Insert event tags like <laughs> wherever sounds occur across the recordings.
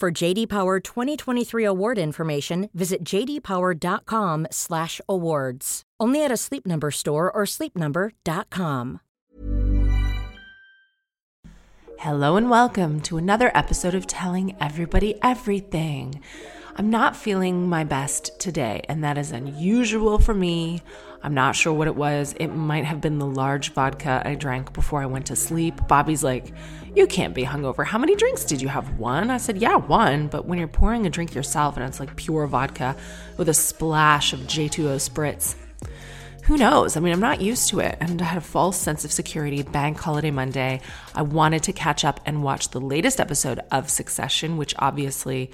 For JD Power 2023 award information, visit jdpower.com/awards. Only at a Sleep Number store or sleepnumber.com. Hello and welcome to another episode of Telling Everybody Everything. I'm not feeling my best today, and that is unusual for me. I'm not sure what it was. It might have been the large vodka I drank before I went to sleep. Bobby's like, You can't be hungover. How many drinks did you have? One? I said, Yeah, one. But when you're pouring a drink yourself and it's like pure vodka with a splash of J2O spritz, who knows? I mean, I'm not used to it. And I had a false sense of security. Bank holiday Monday. I wanted to catch up and watch the latest episode of Succession, which obviously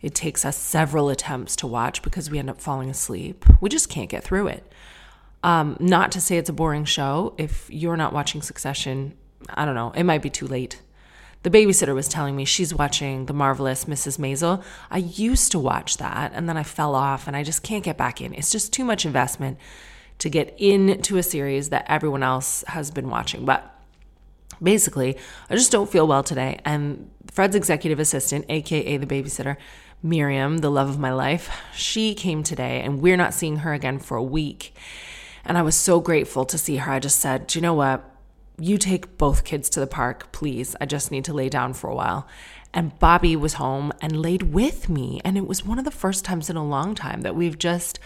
it takes us several attempts to watch because we end up falling asleep. We just can't get through it. Um, not to say it's a boring show. If you're not watching Succession, I don't know, it might be too late. The babysitter was telling me she's watching The Marvelous Mrs. Maisel. I used to watch that and then I fell off and I just can't get back in. It's just too much investment to get into a series that everyone else has been watching. But basically, I just don't feel well today. And Fred's executive assistant, AKA the babysitter, Miriam, the love of my life, she came today and we're not seeing her again for a week. And I was so grateful to see her. I just said, Do you know what? You take both kids to the park, please. I just need to lay down for a while. And Bobby was home and laid with me. And it was one of the first times in a long time that we've just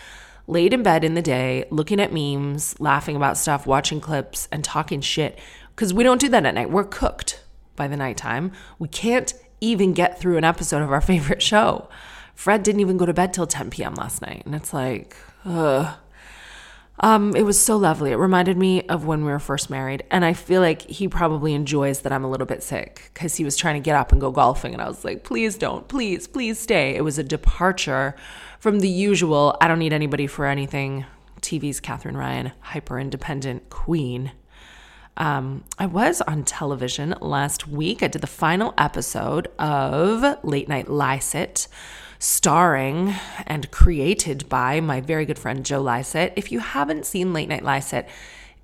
laid in bed in the day, looking at memes, laughing about stuff, watching clips, and talking shit. Because we don't do that at night. We're cooked by the nighttime. We can't even get through an episode of our <laughs> favorite show. Fred didn't even go to bed till 10 p.m. last night. And it's like, ugh. Um, it was so lovely. It reminded me of when we were first married. And I feel like he probably enjoys that I'm a little bit sick because he was trying to get up and go golfing. And I was like, please don't, please, please stay. It was a departure from the usual, I don't need anybody for anything. TV's Katherine Ryan, hyper independent queen. Um, I was on television last week. I did the final episode of Late Night Lycett, starring and created by my very good friend Joe Lycett. If you haven't seen Late Night Lycett,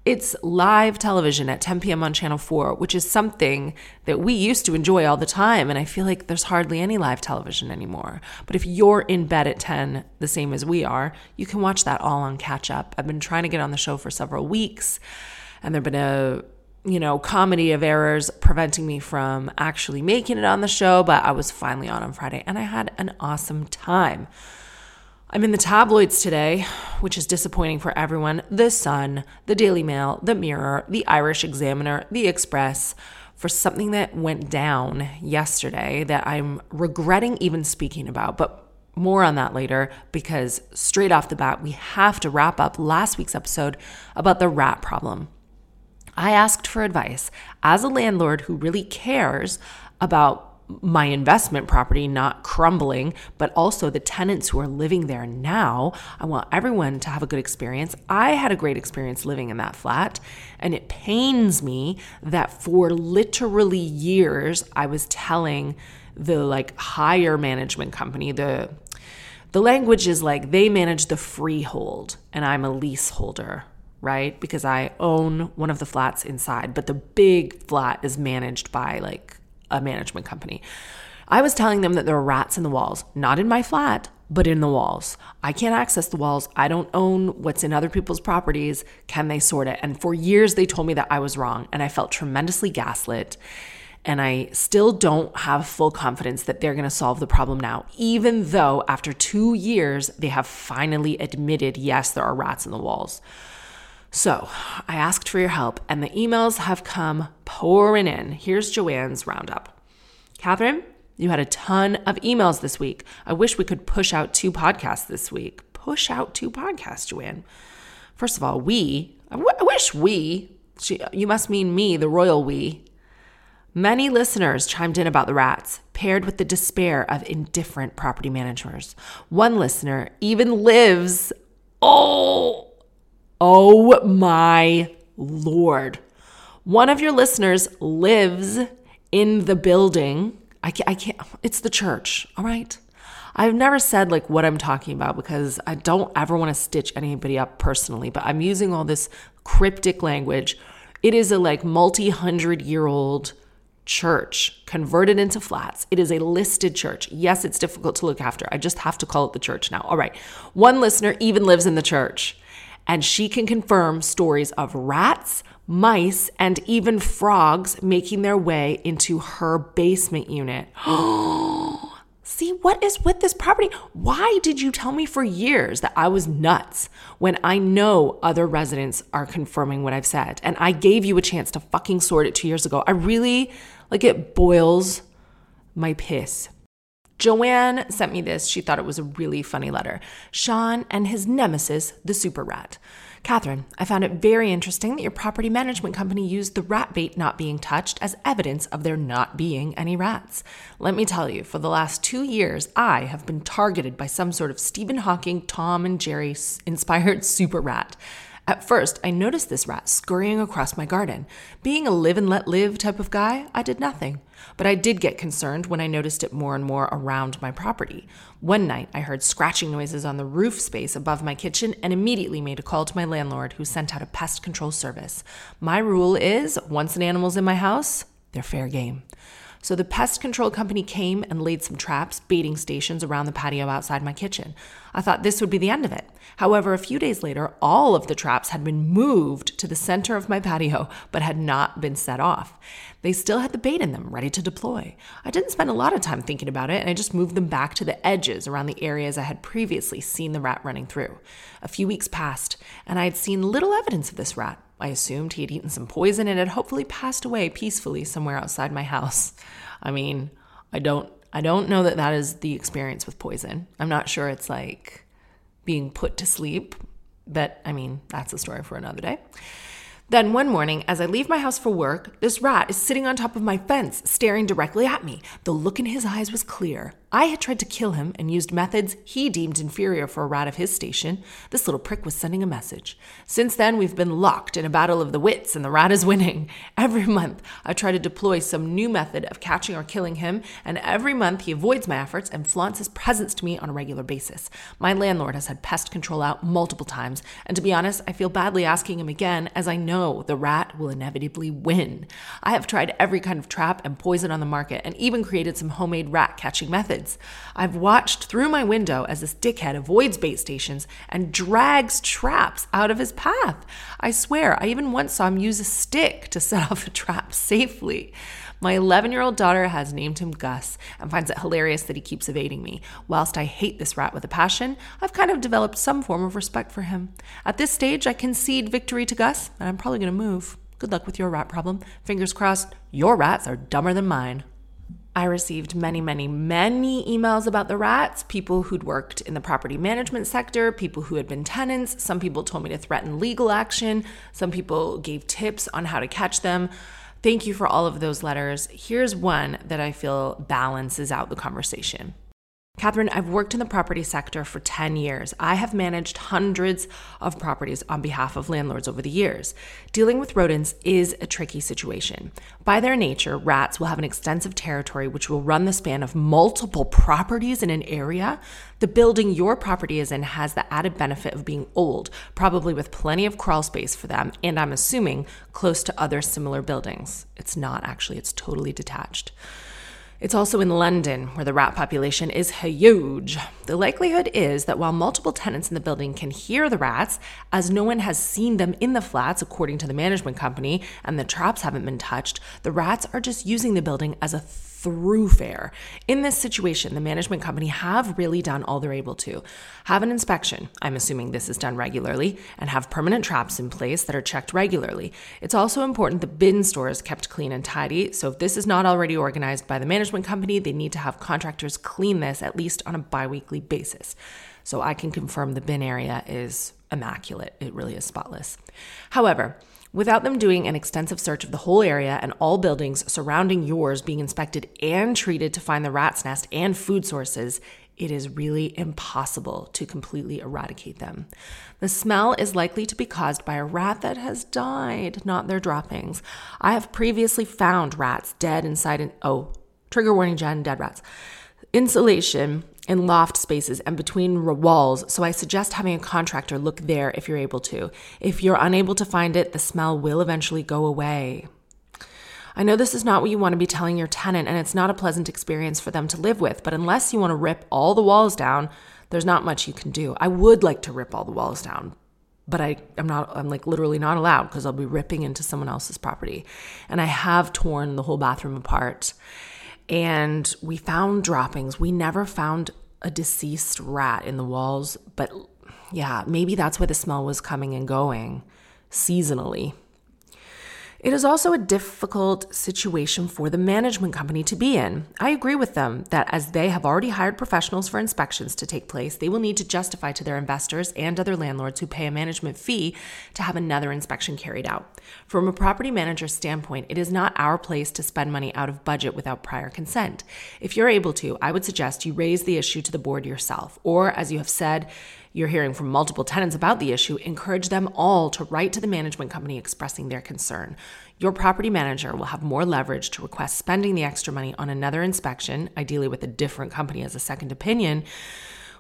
it's live television at 10 p.m. on Channel 4, which is something that we used to enjoy all the time. And I feel like there's hardly any live television anymore. But if you're in bed at 10, the same as we are, you can watch that all on catch up. I've been trying to get on the show for several weeks, and there have been a you know, comedy of errors preventing me from actually making it on the show, but I was finally on on Friday and I had an awesome time. I'm in the tabloids today, which is disappointing for everyone. The Sun, the Daily Mail, the Mirror, the Irish Examiner, the Express, for something that went down yesterday that I'm regretting even speaking about, but more on that later because straight off the bat, we have to wrap up last week's episode about the rat problem. I asked for advice as a landlord who really cares about my investment property not crumbling, but also the tenants who are living there now. I want everyone to have a good experience. I had a great experience living in that flat, and it pains me that for literally years I was telling the like higher management company, the the language is like they manage the freehold and I'm a leaseholder, right? Because I own one of the flats inside, but the big flat is managed by like a management company. I was telling them that there are rats in the walls, not in my flat, but in the walls. I can't access the walls. I don't own what's in other people's properties. Can they sort it? And for years, they told me that I was wrong, and I felt tremendously gaslit. And I still don't have full confidence that they're going to solve the problem now, even though after two years, they have finally admitted yes, there are rats in the walls. So I asked for your help, and the emails have come pouring in. Here's Joanne's roundup. Katherine, you had a ton of emails this week. I wish we could push out two podcasts this week. Push out two podcasts, Joanne. First of all, we, I, w- I wish we, she, you must mean me, the royal we. Many listeners chimed in about the rats, paired with the despair of indifferent property managers. One listener even lives, oh, oh my lord. One of your listeners lives in the building I can't, I can't, it's the church, all right? I've never said like what I'm talking about because I don't ever want to stitch anybody up personally, but I'm using all this cryptic language. It is a like multi hundred year old church converted into flats. It is a listed church. Yes, it's difficult to look after. I just have to call it the church now. All right. One listener even lives in the church, and she can confirm stories of rats, mice, and even frogs making their way into her basement unit. <gasps> See, what is with this property? Why did you tell me for years that I was nuts when I know other residents are confirming what I've said? And I gave you a chance to fucking sort it two years ago. I really, like, it boils my piss. Joanne sent me this. She thought it was a really funny letter. Sean and his nemesis, the super rat. Katherine, I found it very interesting that your property management company used the rat bait not being touched as evidence of there not being any rats. Let me tell you, for the last two years, I have been targeted by some sort of Stephen Hawking, Tom, and Jerry inspired <laughs> super rat. At first, I noticed this rat scurrying across my garden. Being a live and let live type of guy, I did nothing. But I did get concerned when I noticed it more and more around my property. One night, I heard scratching noises on the roof space above my kitchen and immediately made a call to my landlord, who sent out a pest control service. My rule is once an animal's in my house, they're fair game. So the pest control company came and laid some traps, baiting stations around the patio outside my kitchen. I thought this would be the end of it. However, a few days later, all of the traps had been moved to the center of my patio, but had not been set off. They still had the bait in them, ready to deploy. I didn't spend a lot of time thinking about it, and I just moved them back to the edges around the areas I had previously seen the rat running through. A few weeks passed, and I had seen little evidence of this rat. I assumed he had eaten some poison and had hopefully passed away peacefully somewhere outside my house. I mean, I don't I don't know that that is the experience with poison. I'm not sure it's like being put to sleep, but I mean, that's a story for another day. Then one morning, as I leave my house for work, this rat is sitting on top of my fence, staring directly at me. The look in his eyes was clear. I had tried to kill him and used methods he deemed inferior for a rat of his station. This little prick was sending a message. Since then, we've been locked in a battle of the wits, and the rat is winning. <laughs> Every month, I try to deploy some new method of catching or killing him, and every month he avoids my efforts and flaunts his presence to me on a regular basis. My landlord has had pest control out multiple times, and to be honest, I feel badly asking him again, as I know the rat will inevitably win. I have tried every kind of trap and poison on the market, and even created some homemade rat catching methods methods. I've watched through my window as this dickhead avoids bait stations and drags traps out of his path. I swear, I even once saw him use a stick to set <laughs> off a trap safely. My 11 year old daughter has named him Gus and finds it hilarious that he keeps evading me. Whilst I hate this rat with a passion, I've kind of developed some form of respect for him. At this stage, I concede victory to Gus, and I'm probably going to move. Good luck with your rat problem. Fingers crossed, your rats are dumber than mine. I received many, many, many emails about the rats, people who'd worked in the property management sector, people who had been tenants. Some people told me to threaten legal action. Some people gave tips on how to catch them. Thank you for all of those letters. Here's one that I feel balances out the conversation. Katherine, I've worked in the property sector for 10 years. I have managed hundreds of properties on behalf of landlords over the years. Dealing with rodents is a tricky situation. By their nature, rats will have an extensive territory which will run the span of multiple properties in an area. The building your property is in has the added benefit of being old, probably with plenty of crawl space for them, and I'm assuming close to other similar buildings. It's not actually, it's totally detached. It's also in London, where the rat population is huge. The likelihood is that while multiple tenants in the building can hear the rats, as no one has seen them in the flats, according to the management company, and the traps haven't been touched, the rats are just using the building as a thoroughfare. In this situation, the management company have really done all they're able to. Have an inspection, I'm assuming this is done regularly, and have permanent traps in place that are checked regularly. It's also important the bin store is kept clean and tidy, so if this is not already organized by the management company, they need to have contractors clean this at least on a bi-weekly basis. So I can confirm the bin area is immaculate. It really is spotless. However, Without them doing an extensive search of the whole area and all buildings surrounding yours being inspected and treated to find the rat's nest and food sources, it is really impossible to completely eradicate them. The smell is likely to be caused by a rat that has died, not their droppings. I have previously found rats dead inside an oh, trigger warning, Jen, dead rats. Insulation in loft spaces and between walls, so I suggest having a contractor look there if you're able to. If you're unable to find it, the smell will eventually go away. I know this is not what you want to be telling your tenant, and it's not a pleasant experience for them to live with, but unless you want to rip all the walls down, there's not much you can do. I would like to rip all the walls down, but I, I'm not, I'm like literally not allowed because I'll be ripping into someone else's property. And I have torn the whole bathroom apart and we found droppings. We never found a deceased rat in the walls, but yeah, maybe that's where the smell was coming and going seasonally. It is also a difficult situation for the management company to be in. I agree with them that as they have already hired professionals for inspections to take place, they will need to justify to their investors and other landlords who pay a management fee to have another inspection carried out. From a property manager's standpoint, it is not our place to spend money out of budget without prior consent. If you're able to, I would suggest you raise the issue to the board yourself, or as you have said, you're hearing from multiple tenants about the issue, encourage them all to write to the management company expressing their concern. Your property manager will have more leverage to request spending the extra money on another inspection, ideally with a different company as a second opinion,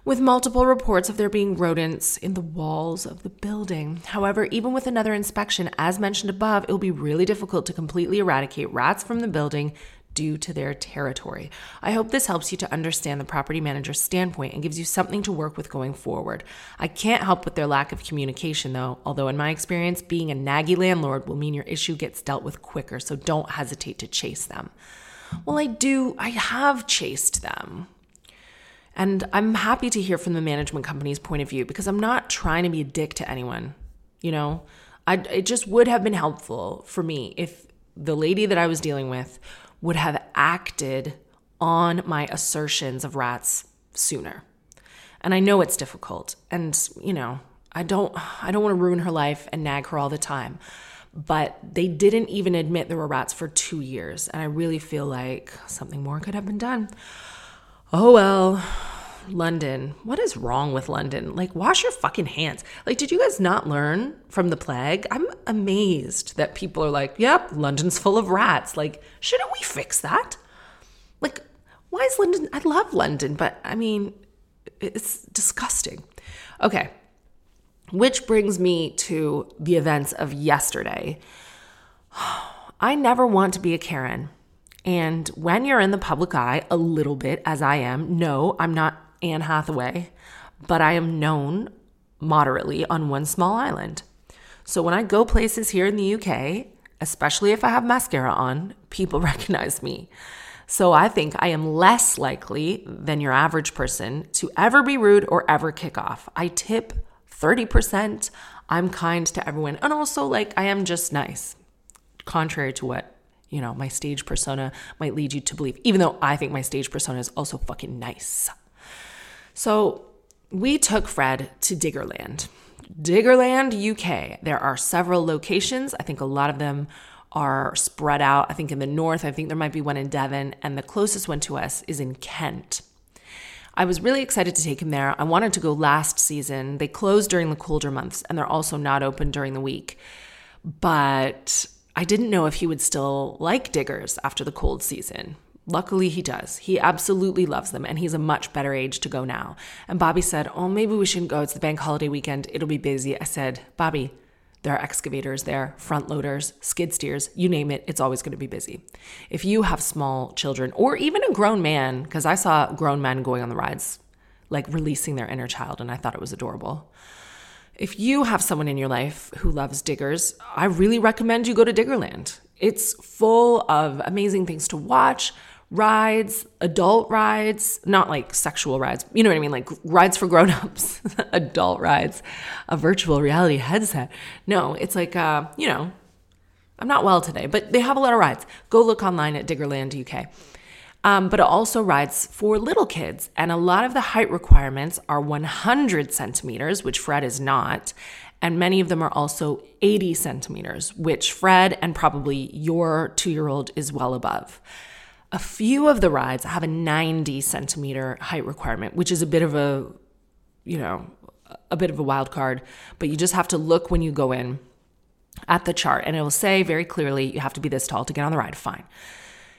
with multiple reports of there being rodents in the walls of the building. However, even with another inspection, as mentioned above, it will be really difficult to completely eradicate rats from the building due to their territory. I hope this helps you to understand the property manager's standpoint and gives you something to work with going forward. I can't help with their lack of communication though, although in my experience, being a naggy landlord will mean your issue gets dealt with quicker, so don't hesitate to chase them. Well, I do, I have chased them. And I'm happy to hear from the management company's point of view because I'm not trying to be a dick to anyone. You know, I, it just would have been helpful for me if the lady that I was dealing with would have acted on my assertions of rats sooner. And I know it's difficult. And, you know, I don't I don't want to ruin her life and nag her all the time. But they didn't even admit there were rats for 2 years, and I really feel like something more could have been done. Oh well, London. What is wrong with London? Like, wash your fucking hands. Like, did you guys not learn from the plague? I'm amazed that people are like, yep, London's full of rats. Like, shouldn't we fix that? Like, why is London? I love London, but I mean, it's disgusting. Okay. Which brings me to the events of yesterday. I never want to be a Karen. And when you're in the public eye a little bit, as I am, no, I'm not Anne Hathaway, but I am known moderately on one small island. So when I go places here in the UK, especially if I have mascara on, people <laughs> recognize me. So I think I am less likely than your average person to ever be rude or ever kick off. I tip 30%. I'm kind to everyone. And also, like, I am just nice, contrary to what, you know, my stage persona might lead you to believe, even though I think my stage persona is also fucking nice. So we took Fred to Diggerland. Diggerland, UK. There are several locations. I think a lot of them are spread out. I think in the north, I think there might be one in Devon, and the closest one to us is in Kent. I was really excited to take him there. I wanted to go last season. They close during the colder months, and they're also not open during the week. But I didn't know if he would still like diggers after the cold season. Luckily, he does. He absolutely loves them, and he's a much better age to go now. And Bobby said, Oh, maybe we shouldn't go. It's the bank holiday weekend. It'll be busy. I said, Bobby, There are excavators there, front loaders, skid steers, you name it, it's always going to be busy. If you have small children or even a grown man, because I saw grown men going on the rides, like releasing their inner child, and I thought it was adorable. If you have someone in your life who loves diggers, I really recommend you go to Diggerland. It's full of amazing things to watch, rides, adult rides, not like sexual rides, you know what I mean? Like rides for grown-ups, <laughs> adult rides, a virtual reality headset. No, it's like, uh, you know, I'm not well today, but they have a lot of rides. Go look online at Diggerland UK. Um, but it also rides for little kids, and a lot of the height requirements are 100 centimeters, which Fred is not, and many of them are also 80 centimeters, which Fred and probably your two year old is well above. A few of the rides have a 90 centimeter height requirement, which is a bit of a, you know, a bit of a wild card, but you just have to look when you go in at the chart and it will say very clearly you have to be this tall to get on the ride. Fine.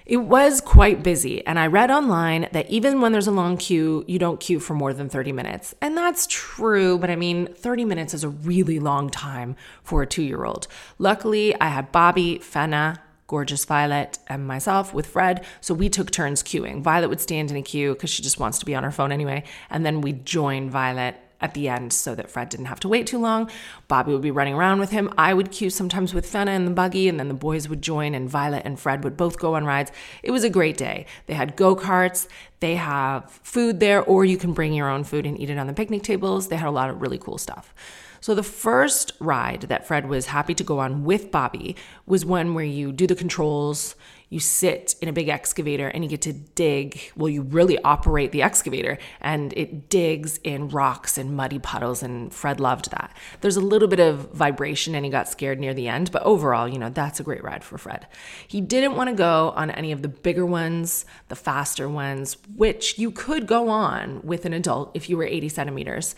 It was quite busy, and I read online that even when there's a long queue, you don't queue for more than 30 minutes. And that's true, but I mean, 30 minutes is a really long time for a two year old. Luckily, I had Bobby, Fenna, gorgeous Violet, and myself with Fred. So we took turns queuing. Violet would stand in a queue because she just wants to be on her phone anyway. And then we'd join Violet at the end so that Fred didn't have to wait too long. Bobby would be running around with him. I would queue sometimes with Fenna in the buggy, and then the boys would join, and Violet and Fred would both go on rides. It was a great day. They had go karts, they have food there, or you can bring your own food and eat it on the picnic tables. They had a lot of really cool stuff. So the first ride that Fred was happy to go on with Bobby was one where you do the controls, you sit in a big excavator and you get to dig. Well, you really operate the excavator and it digs in rocks and muddy puddles. And Fred loved that. There's a little bit of vibration and he got scared near the end, but overall, you know, that's a great ride for Fred. He didn't want to go on any of the bigger ones, the faster ones, which you could go on with an adult if you were 80 centimeters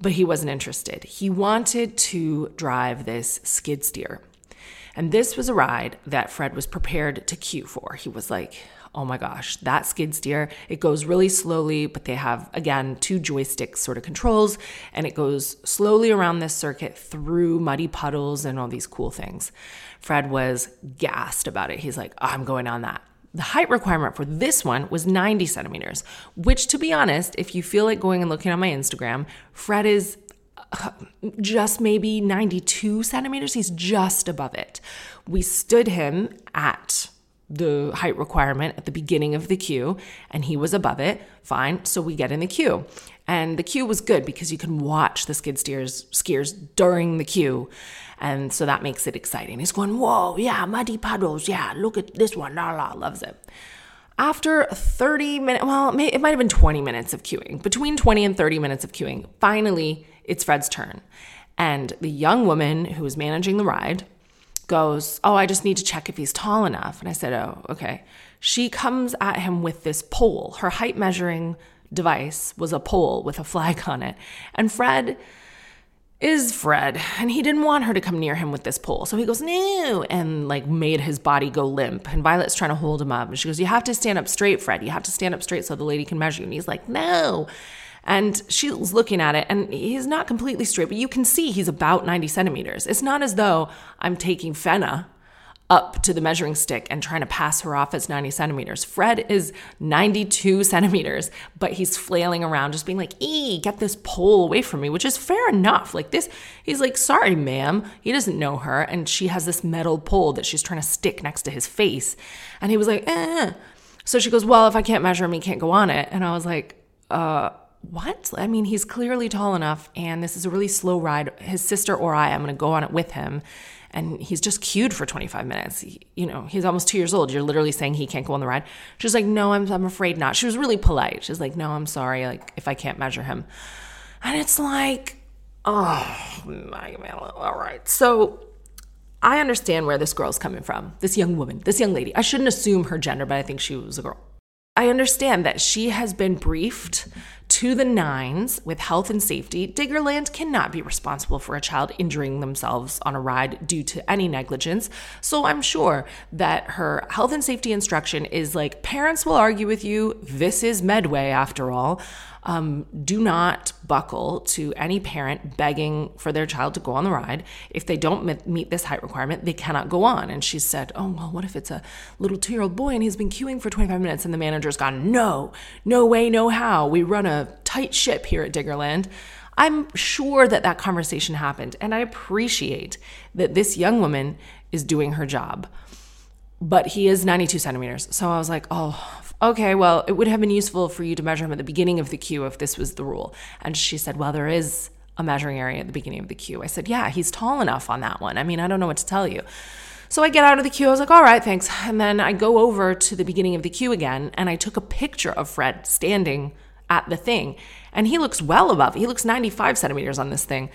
but he wasn't interested. He wanted to drive this skid steer. And this was a ride that Fred was prepared to queue for. He was like, oh my gosh, that skid steer, it goes really slowly, but they have, again, two joystick sort of controls, and it goes slowly around this circuit through muddy puddles and all these cool things. Fred was gassed about it. He's like, oh, I'm going on that. The height requirement for this one was 90 centimeters, which, to be honest, if you feel like going and looking on my Instagram, Fred is uh, just maybe 92 centimeters. He's just above it. We stood him at the height requirement at the beginning of the queue and he was above it. Fine. So we get in the queue. And the queue was good because you can watch the skid steers skiers during the queue. And so that makes it exciting. He's going, whoa, yeah, muddy puddles. Yeah, look at this one. La la, loves it. After 30 minutes, well, it might have been 20 minutes of queuing, between 20 and 30 minutes of queuing, finally it's Fred's turn. And the young woman who was managing the ride goes, Oh, I just need to check if he's tall enough. And I said, Oh, okay. She comes at him with this pole. Her height measuring device was a pole with a flag on it. And Fred is Fred, and he didn't want her to come near him with this pole. So he goes, No, and like made his body go limp. And Violet's trying to hold him up. And she goes, You have to stand up straight, Fred. You have to stand up straight so the lady can measure you. And he's like, No. And she's looking at it, and he's not completely straight, but you can see he's about 90 centimeters. It's not as though I'm taking Fenna up to the measuring stick and trying to pass her off as 90 centimeters. Fred is 92 centimeters, but he's flailing around, just being like, ee, get this pole away from me, which is fair enough. Like this, he's like, sorry, ma'am. He doesn't know her. And she has this metal pole that she's trying to stick next to his face. And he was like, eh. So she goes, well, if I can't measure him, he can't go on it. And I was like, uh, what? I mean, he's clearly tall enough, and this is a really slow ride. His sister or I, I'm going to go on it with him and he's just queued for 25 minutes. He, you know, he's almost two years old. You're literally saying he can't go on the ride. She's like, no, I'm, I'm afraid not. She was really polite. She's like, no, I'm sorry. Like, if I can't measure him. And it's like, oh, my man. All right. So I understand where this girl's coming from. This young woman, this young lady. I shouldn't assume her gender, but I think she was a girl. I understand that she has been briefed to the nines with health and safety. Diggerland cannot be responsible for a child injuring themselves on a ride due to any negligence. So I'm sure that her health and safety instruction is like parents will argue with you. This is Medway after all. Um, do not buckle to any parent begging for their child to go on the ride. If they don't meet this height requirement, they cannot go on. And she said, Oh, well, what if it's a little two year old boy and he's been queuing for 25 minutes? And the manager's gone, No, no way, no how. We run a tight ship here at Diggerland. I'm sure that that conversation happened. And I appreciate that this young woman is doing her job. But he is 92 centimeters. So I was like, oh, okay, well, it would have been useful for you to measure him at the beginning of the queue if this was the rule. And she said, well, there is a measuring area at the beginning of the queue. I said, yeah, he's tall enough on that one. I mean, I don't know what to tell you. So I get out of the queue. I was like, all right, thanks. And then I go over to the beginning of the queue again and I took a picture of Fred standing at the thing. And he looks well above, he looks 95 centimeters on this thing.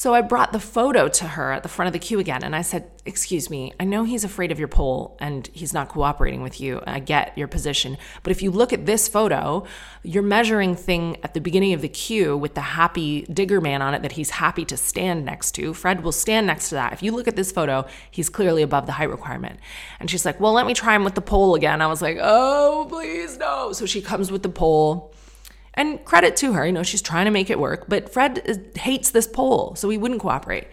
So I brought the photo to her at the front of the queue again and I said, Excuse me, I know he's afraid of your pole and he's not cooperating with you. I get your position. But if you look at this photo, your measuring thing at the beginning of the queue with the happy digger man on it that he's happy to stand next to, Fred will stand next to that. If you look at this photo, he's clearly above the height requirement. And she's like, Well, let me try him with the pole again. I was like, Oh, please, no. So she comes with the pole and credit to her, you know, she's trying to make it work, but Fred uh, hates this pole, so he wouldn't cooperate.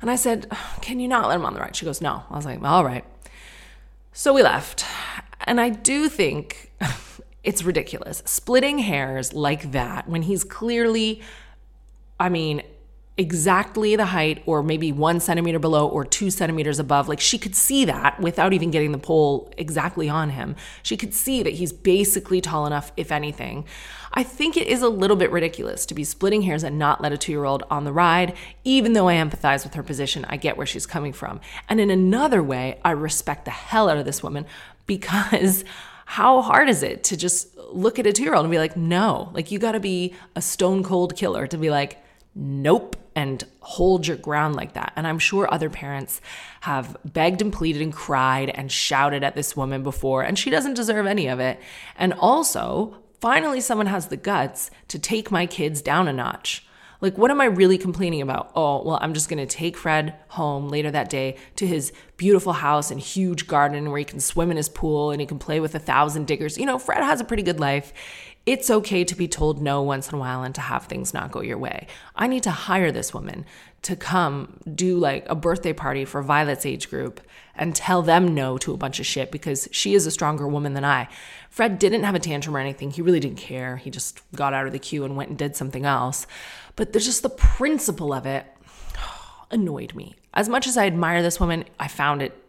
And I said, Can you not let him on the ride? She goes, No. I was like, All right. So we left. And I do think <laughs> it's ridiculous. Splitting hairs like that when he's clearly, I mean, exactly the height or maybe one centimeter below or two centimeters above. Like she could see that without even getting the pole exactly on him. She could see that he's basically tall enough, if anything. I think it is a little bit ridiculous to be splitting hairs and not let a two year old on the ride, even though I empathize with her position. I get where she's coming from. And in another way, I respect the hell out of this woman because <laughs> how hard is it to just look at a two year old and be like, no, like you gotta be a stone cold killer to be like, nope, and hold your ground like that. And I'm sure other parents have begged and pleaded and cried and shouted at this woman before, and she doesn't deserve any of it. And also, finally, someone has the guts to take my kids down a notch. Like, what am I really complaining about? Oh, well, I'm just gonna take Fred home later that day to his beautiful house and huge garden where he can swim in his pool and he can play with a thousand diggers. You know, Fred has a pretty good life it's okay to be told no once in a while and to have things not go your way. I need to hire this woman to come do like a birthday party for Violet's age group and tell them no to a bunch of shit because she is a stronger woman than I. Fred didn't have a tantrum or anything. He really didn't care. He just got out of the queue and went and did something else. But there's just the principle of it <sighs> annoyed me. As much as I admire this woman, I found it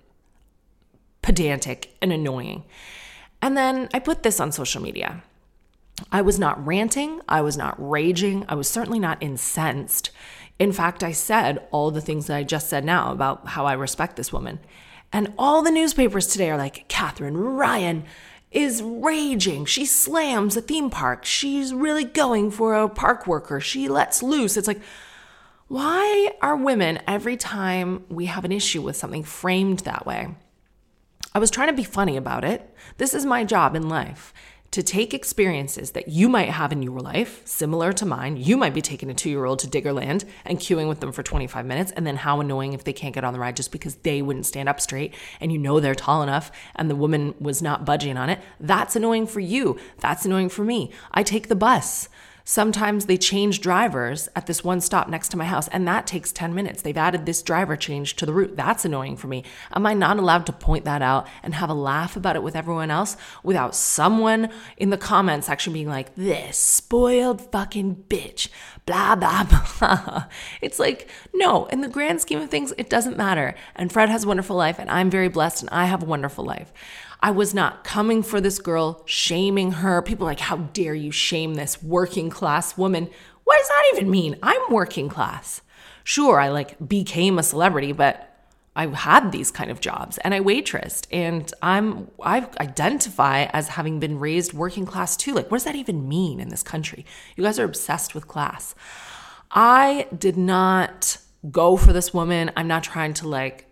pedantic and annoying. And then I put this on social media. I was not ranting, I was not raging, I was certainly not incensed. In fact, I said all the things that I just said now about how I respect this woman. And all the newspapers today are like, Katherine Ryan is raging. She slams a theme park. She's really going for a park worker. She lets loose. It's like, why are women, every time we have an issue with something, framed that way? I was trying to be funny about it. This is my job in life to take experiences that you might have in your life, similar to mine. You might be taking a two year old to Diggerland and queuing with them for 25 minutes, and then how annoying if they can't get on the ride just because they wouldn't stand up straight and you know they're tall enough and the woman was not budging on it. That's annoying for you. That's annoying for me. I take the bus. Sometimes they change drivers at this one stop next to my house, and that takes 10 minutes. They've added this driver change to the route. That's annoying for me. Am I not allowed to point that out and have a laugh about it with everyone else without someone in the comment section being like, this spoiled fucking bitch, blah, blah, <laughs> blah? It's like, no, in the grand scheme of things, it doesn't matter. And Fred has a wonderful life, and I'm very blessed, and I have a wonderful life. I was not coming for this girl, shaming her. People like, how dare you shame this working class woman? What does that even mean? I'm working class. Sure, I like became a celebrity, but I had these kind of jobs and I waitressed and I'm I identify as having been raised working class too. Like what does that even mean in this country? You guys are obsessed with class. I did not go for this woman. I'm not trying to like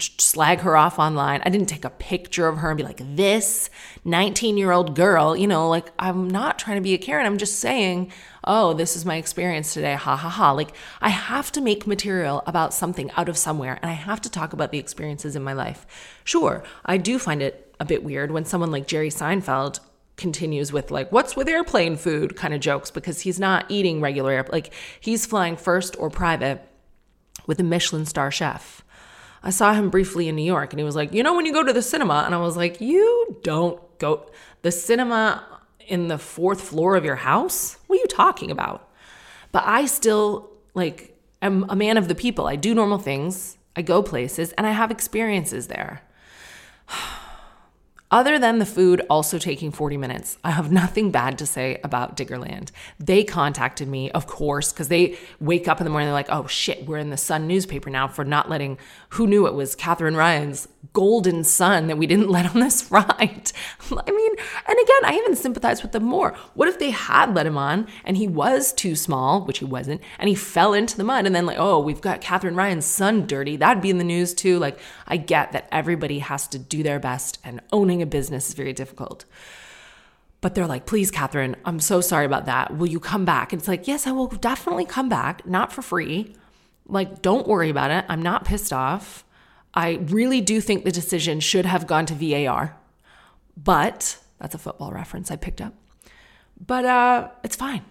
slag her off online. I didn't take a picture of her and be like, this 19 year old girl, you know, like I'm not trying to be a Karen. I'm just saying, oh, this is my experience today. Ha ha ha. Like I have to make material about something out of somewhere and I have to talk about the experiences in my life. Sure, I do find it a bit weird when someone like Jerry Seinfeld continues with like what's with airplane food kind of jokes because he's not eating regular air like he's flying first or private with a Michelin star chef. I saw him briefly in New York and he was like, "You know when you go to the cinema?" And I was like, "You don't go the cinema in the fourth floor of your house? What are you talking about?" But I still like am a man of the people. I do normal things. I go places and I have experiences there. <sighs> Other than the food also taking 40 minutes, I have nothing bad to say about Diggerland. They contacted me, of course, because they wake up in the morning, they're like, oh shit, we're in the Sun newspaper now for not letting, who knew it was Katherine Ryan's golden son that we didn't <laughs> let on this ride. I mean, and again, I even sympathize with them more. What if they had let him on and he was too small, which he wasn't, and he fell into the mud and then like, oh, we've got Katherine Ryan's son dirty. That'd be in the news too. Like, I get that everybody has to do their best and owning a business is very difficult. But they're like, please, Katherine, I'm so sorry about that. Will you come back? And it's like, yes, I will definitely come back, not for free. Like, don't worry about it. I'm not pissed off. I really do think the decision should have gone to VAR, but that's a football reference I picked up. But uh, it's fine.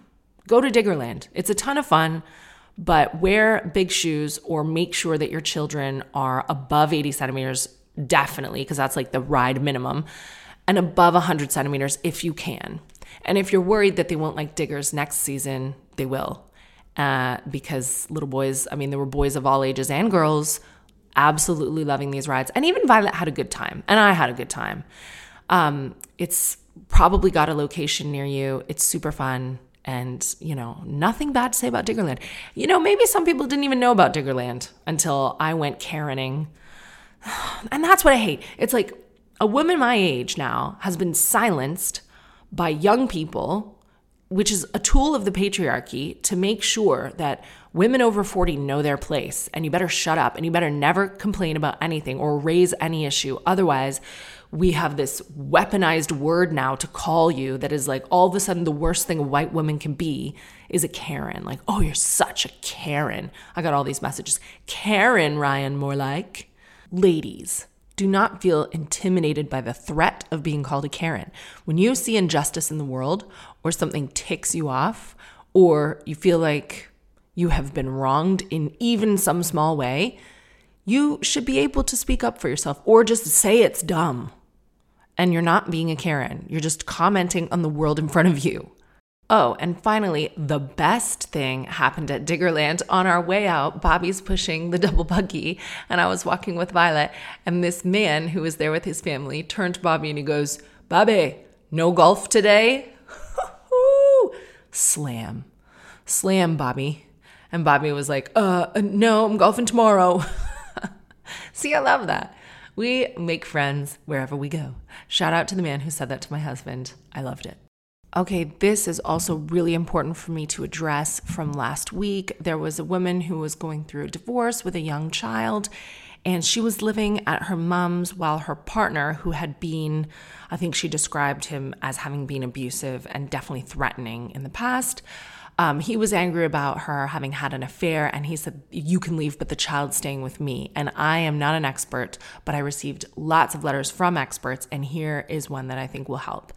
Go to Diggerland. It's a ton of fun, but wear big shoes or make sure that your children are above 80 centimeters, definitely, because that's like the ride minimum, and above 100 centimeters if you can. And if you're worried that they won't like diggers next season, they will. Uh, because little boys, I mean, there were boys of all ages and girls absolutely loving these rides. And even Violet had a good time, and I had a good time. Um, it's probably got a location near you. It's super fun. And, you know, nothing bad to say about Diggerland. You know, maybe some people didn't even know about Diggerland until I went Karening. <sighs> And that's what I hate. It's like a woman my age now has been silenced by young people, which is a tool of the patriarchy to make sure that Women over 40 know their place, and you better shut up and you better never complain about anything or raise any issue. Otherwise, we have this weaponized word now to call you that is like all of a sudden the worst thing a white woman can be is a Karen. Like, oh, you're such a Karen. I got all these messages. Karen, Ryan, more like. Ladies, do not feel intimidated by the threat of being called a Karen. When you see injustice in the world or something ticks you off, or you feel like you have been wronged in even some small way, you should be able to speak up for yourself or just say it's dumb. And you're not being a Karen, you're just commenting on the world in front of you. Oh, and finally, the best thing happened at Diggerland. On our way out, Bobby's pushing the <laughs> double buggy, and I was walking with Violet. And this man who was there with his family turned to Bobby and he goes, Bobby, no golf today? <laughs> Slam. Slam, Bobby. And Bobby was like, uh, no, I'm golfing tomorrow. <laughs> See, I love that. We make friends wherever we go. Shout out to the man who said that to my husband. I loved it. Okay, this is also really important for me to address from last week. There was a woman who was going through a divorce with a young child, and she was living at her mom's while her partner, who had been, I think she described him as having been abusive and definitely threatening in the past, um, he was angry about her having had an affair, and he said, You can leave, but the child's staying with me. And I am not an expert, but I received lots of letters from experts, and here is one that I think will help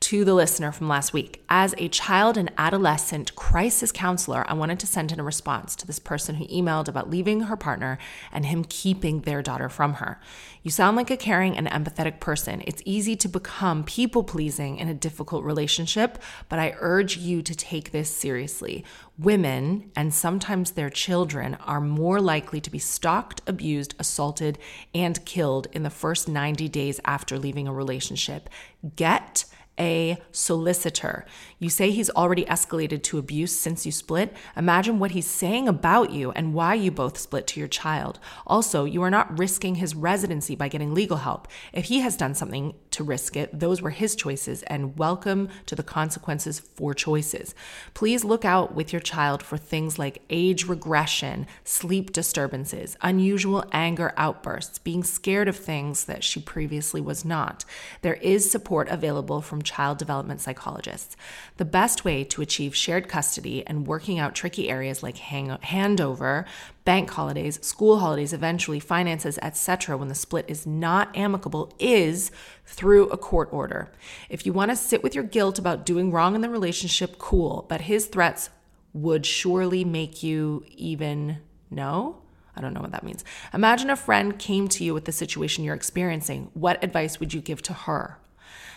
to the listener from last week. As a child and adolescent crisis counselor, I wanted to send in a response to this person who emailed about leaving her partner and him keeping their daughter from her. You sound like a caring and empathetic person. It's easy to become people pleasing in a difficult relationship, but I urge you to take this seriously. Women, and sometimes their children, are more likely to be stalked, abused, assaulted, and killed in the first 90 days after leaving a relationship. Get a solicitor. You say he's already escalated to abuse since you split. Imagine what he's saying about you and why you both split to your child. Also, you are not risking his residency by getting legal help. If he has done something to risk it, those were his choices, and welcome to the consequences for choices. Please look out with your child for things like age regression, sleep disturbances, unusual anger outbursts, being scared of things that she previously was not. There is support available from child development psychologists. The best way to achieve shared custody and working out tricky areas like hang- handover, bank holidays, school holidays, eventually finances, etc. when the split is not amicable is through a court order. If you want to sit with your guilt about doing wrong in the relationship, cool, but his threats would surely make you even know. I don't know what that means. Imagine a friend came to you with the situation you're experiencing. What advice would you give to her?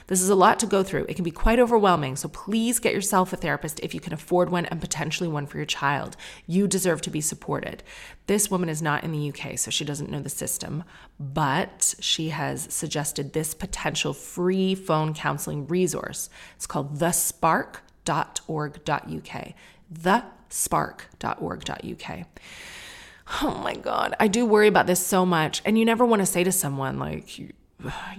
This is a lot to go through. It can be quite overwhelming. So please get yourself a therapist if you can afford one and potentially one for your child. You deserve to be supported. This woman is not in the UK, so she doesn't know the system, but she has suggested this potential free phone counseling resource. It's called thespark.org.uk. Thespark.org.uk. Oh my God. I do worry about this so much. And you never want to say to someone, like,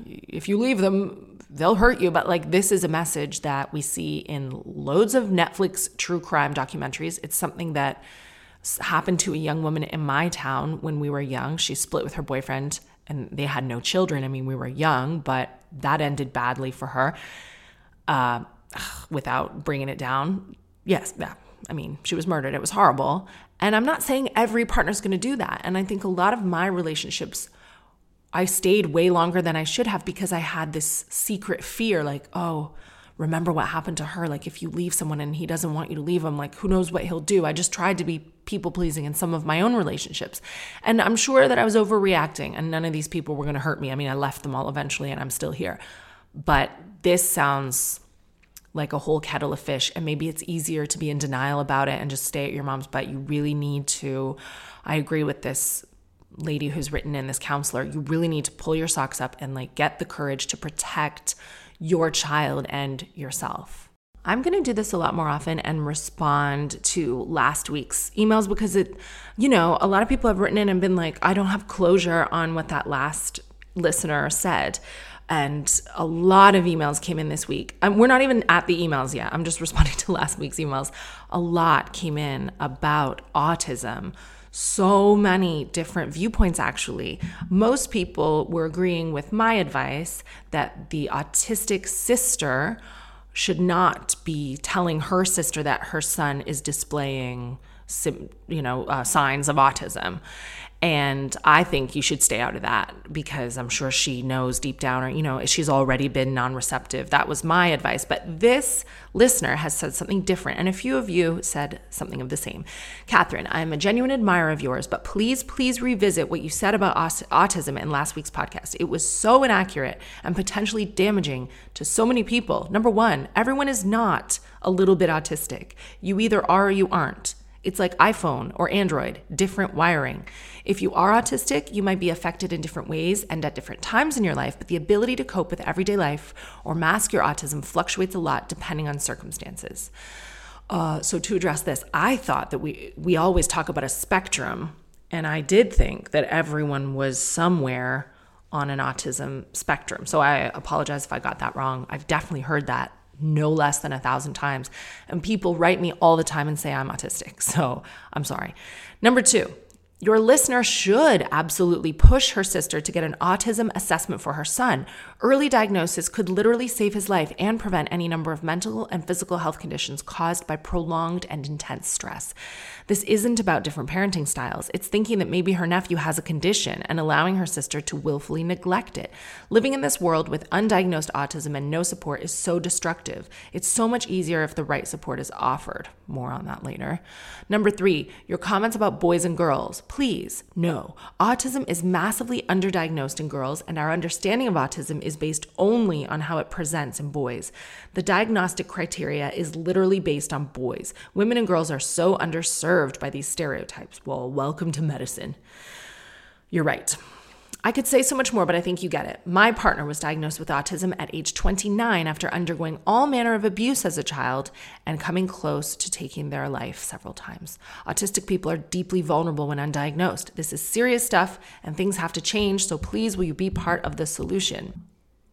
if you leave them, they'll hurt you. But like, this is a message that we see in loads of Netflix true crime documentaries. It's something that happened to a young woman in my town when we were young. She split with her boyfriend and they had no children. I mean, we were young, but that ended badly for her. Uh, without bringing it down, yes, yeah. I mean, she was murdered. It was horrible. And I'm not saying every partner's going to do that. And I think a lot of my relationships I stayed way longer than I should have because I had this secret fear like, oh, remember what happened to her? Like, if you leave someone and he doesn't want you to leave him, like, who knows what he'll do? I just tried to be people pleasing in some of my own relationships. And I'm sure that I was overreacting and none of these people were going to hurt me. I mean, I left them all eventually and I'm still here. But this sounds like a whole kettle of fish. And maybe it's easier to be in denial about it and just stay at your mom's, but you really need to. I agree with this lady who's written in this counselor, you really need to pull your socks up and like get the courage to protect your child and yourself. I'm going to do this a lot more often and respond to last week's emails because it, you know, a lot of people have written in and been like, I don't have closure on what that last listener said. And a lot of emails came in this week. Um, we're not even at the emails yet. I'm just <laughs> responding to last week's emails. A lot came in about autism so many different viewpoints, actually. Most people were agreeing with my advice that the autistic sister should not be telling her sister that her son is displaying you know uh, signs of autism and I think you should stay out of that because I'm sure she knows deep down, or, you know, she's already been non receptive. That was my advice. But this listener has said something different. And a few of you said something of the same. Katherine, I'm a genuine admirer of yours, but please, please revisit what you said about autism in last week's podcast. It was so inaccurate and potentially damaging to so many people. Number one, everyone is not a little bit autistic. You either are or you aren't. It's like iPhone or Android, different wiring. If you are autistic, you might be affected in different ways and at different times in your life, but the ability to cope with everyday life or mask your autism fluctuates a lot depending on circumstances. Uh, so to address this, I thought that we we always talk about a spectrum, and I did think that everyone was somewhere on an autism spectrum. So I apologize if I got that wrong. I've definitely heard that no less than a thousand times. And people write me all the time and say I'm autistic. <laughs> So I'm sorry. Number two, your listener should absolutely push her sister to get an autism assessment for her son. Early diagnosis could literally save his life and prevent any number of mental and physical health conditions caused by prolonged and intense stress. This isn't about different parenting styles. It's thinking that maybe her nephew has a condition and allowing her sister to willfully neglect it. Living in this world with undiagnosed autism and no support is so destructive. It's so much easier if the right support is offered. More on that later. Number three, your comments about boys and girls. Please, no. Autism is massively underdiagnosed in girls, and our understanding of autism is based only on how it presents in boys. The diagnostic criteria is literally based on boys. Women and girls are so underserved by these stereotypes. Well, welcome to medicine. You're right. I could say so much more, but I think you get it. My partner was diagnosed with autism at age 29 after undergoing all manner of abuse as a child and coming close to taking their life several times. Autistic people are deeply vulnerable when undiagnosed. This is serious stuff and things have to change, so please will you be part of the solution?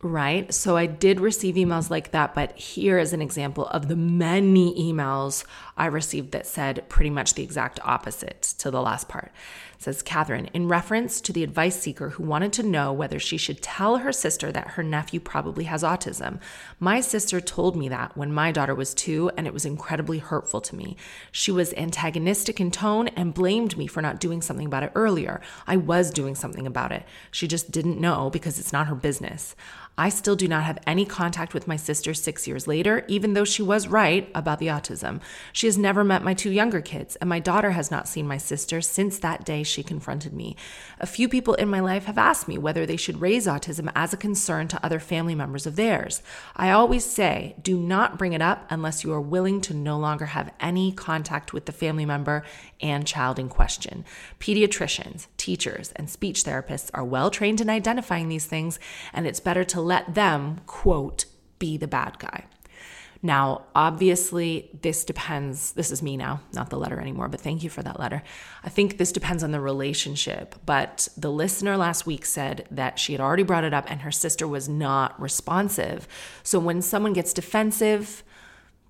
Right? So I did receive emails like that, but here is an example of the many emails I received that said pretty much the exact opposite to the last part. Says Katherine, in reference to the advice seeker who wanted to know whether she should tell her sister that her nephew probably has autism. My sister told me that when my daughter was two, and it was incredibly hurtful to me. She was antagonistic in tone and blamed me for not doing something about it earlier. I was doing something about it. She just didn't know because it's not her business. I still do not have any contact with my sister six years later, even though she was right about the autism. She has never met my two younger kids, and my daughter has not seen my sister since that day she confronted me. A few people in my life have asked me whether they should raise autism as a concern to other family members of theirs. I always say, do not bring it up unless you are willing to no longer have any contact with the family member and child in question. Pediatricians, teachers, and speech therapists are well trained in identifying these things, and it's better to let them, quote, be the bad guy. Now, obviously, this depends. This is me now, not the letter anymore, but thank you for that letter. I think this depends on the relationship. But the listener last week said that she had already brought it up and her sister was not responsive. So when someone gets defensive,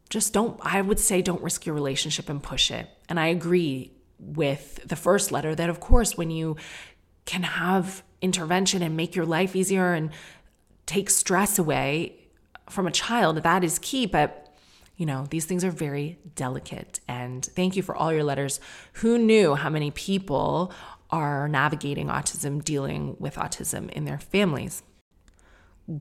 just don't, I would say, don't risk your relationship and push it. And I agree with the first letter that, of course, when you can have intervention and make your life easier and take stress away from a child, that is key. But, you know, these things are very delicate. And thank you for all your letters. Who knew how many people are navigating autism, dealing with autism in their families?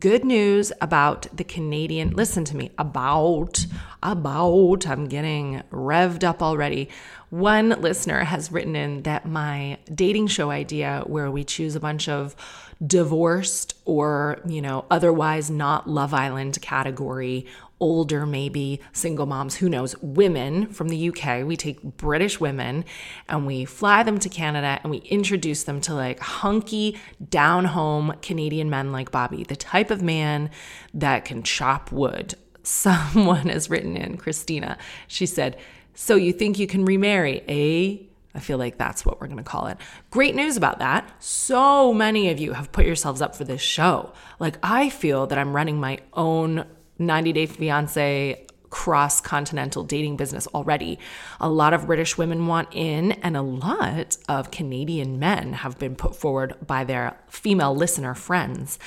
Good news about the Canadian, listen to me, about, about, I'm getting revved up already. One listener has written in that my dating show idea, where we choose a bunch of divorced or, you know, otherwise not Love Island category, older maybe single moms, who knows, women from the UK. We take British women and we fly them to Canada and we introduce them to like hunky, down home Canadian men like Bobby, the type of man that can chop wood. <laughs> Someone has written in, Christina, she said, So you think you can remarry, eh? I feel like that's what we're going to call it. Great news about that. So many of you have put yourselves up for this show. Like, I feel that I'm running my own 90 Day Fiance cross continental dating business already. A lot of British women want in, and a lot of Canadian men have been put forward by their female listener friends.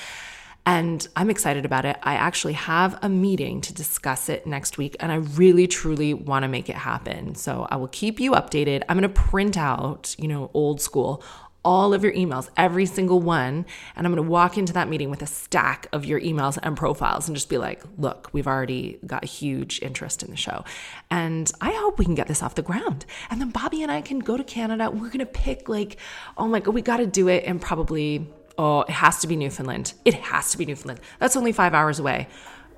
And I'm excited about it. I actually have a meeting to discuss it next week, and I really, truly want to make it happen. So I will keep you updated. I'm going to print out, you know, old school, all of your emails, every single one. And I'm going to walk into that meeting with a stack of your emails and profiles and just be like, look, we've already got a huge interest in the show. And I hope we can get this off the ground. And then Bobby and I can go to Canada. We're going to pick, like, oh my God, we got to do it in probably Oh, it has to be Newfoundland. It has to be Newfoundland. That's only five hours away.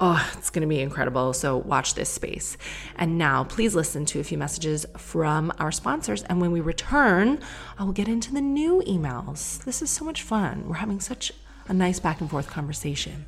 Oh, it's going to be incredible. So watch this space. And now, please listen to a few messages from our sponsors. And when we return, I will get into the new emails. This is so much fun. We're having such a nice back and forth conversation.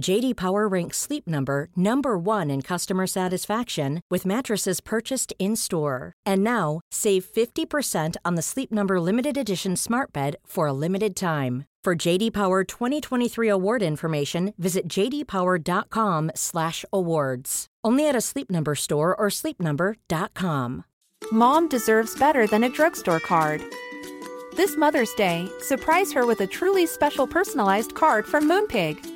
JD Power ranks Sleep Number number 1 in customer satisfaction with mattresses purchased in-store. And now, save 50% on the Sleep Number limited edition Smart Bed for a limited time. For JD Power 2023 award information, visit jdpower.com/awards. Only at a Sleep Number store or sleepnumber.com. Mom deserves better than a drugstore card. This Mother's Day, surprise her with a truly special personalized card from Moonpig.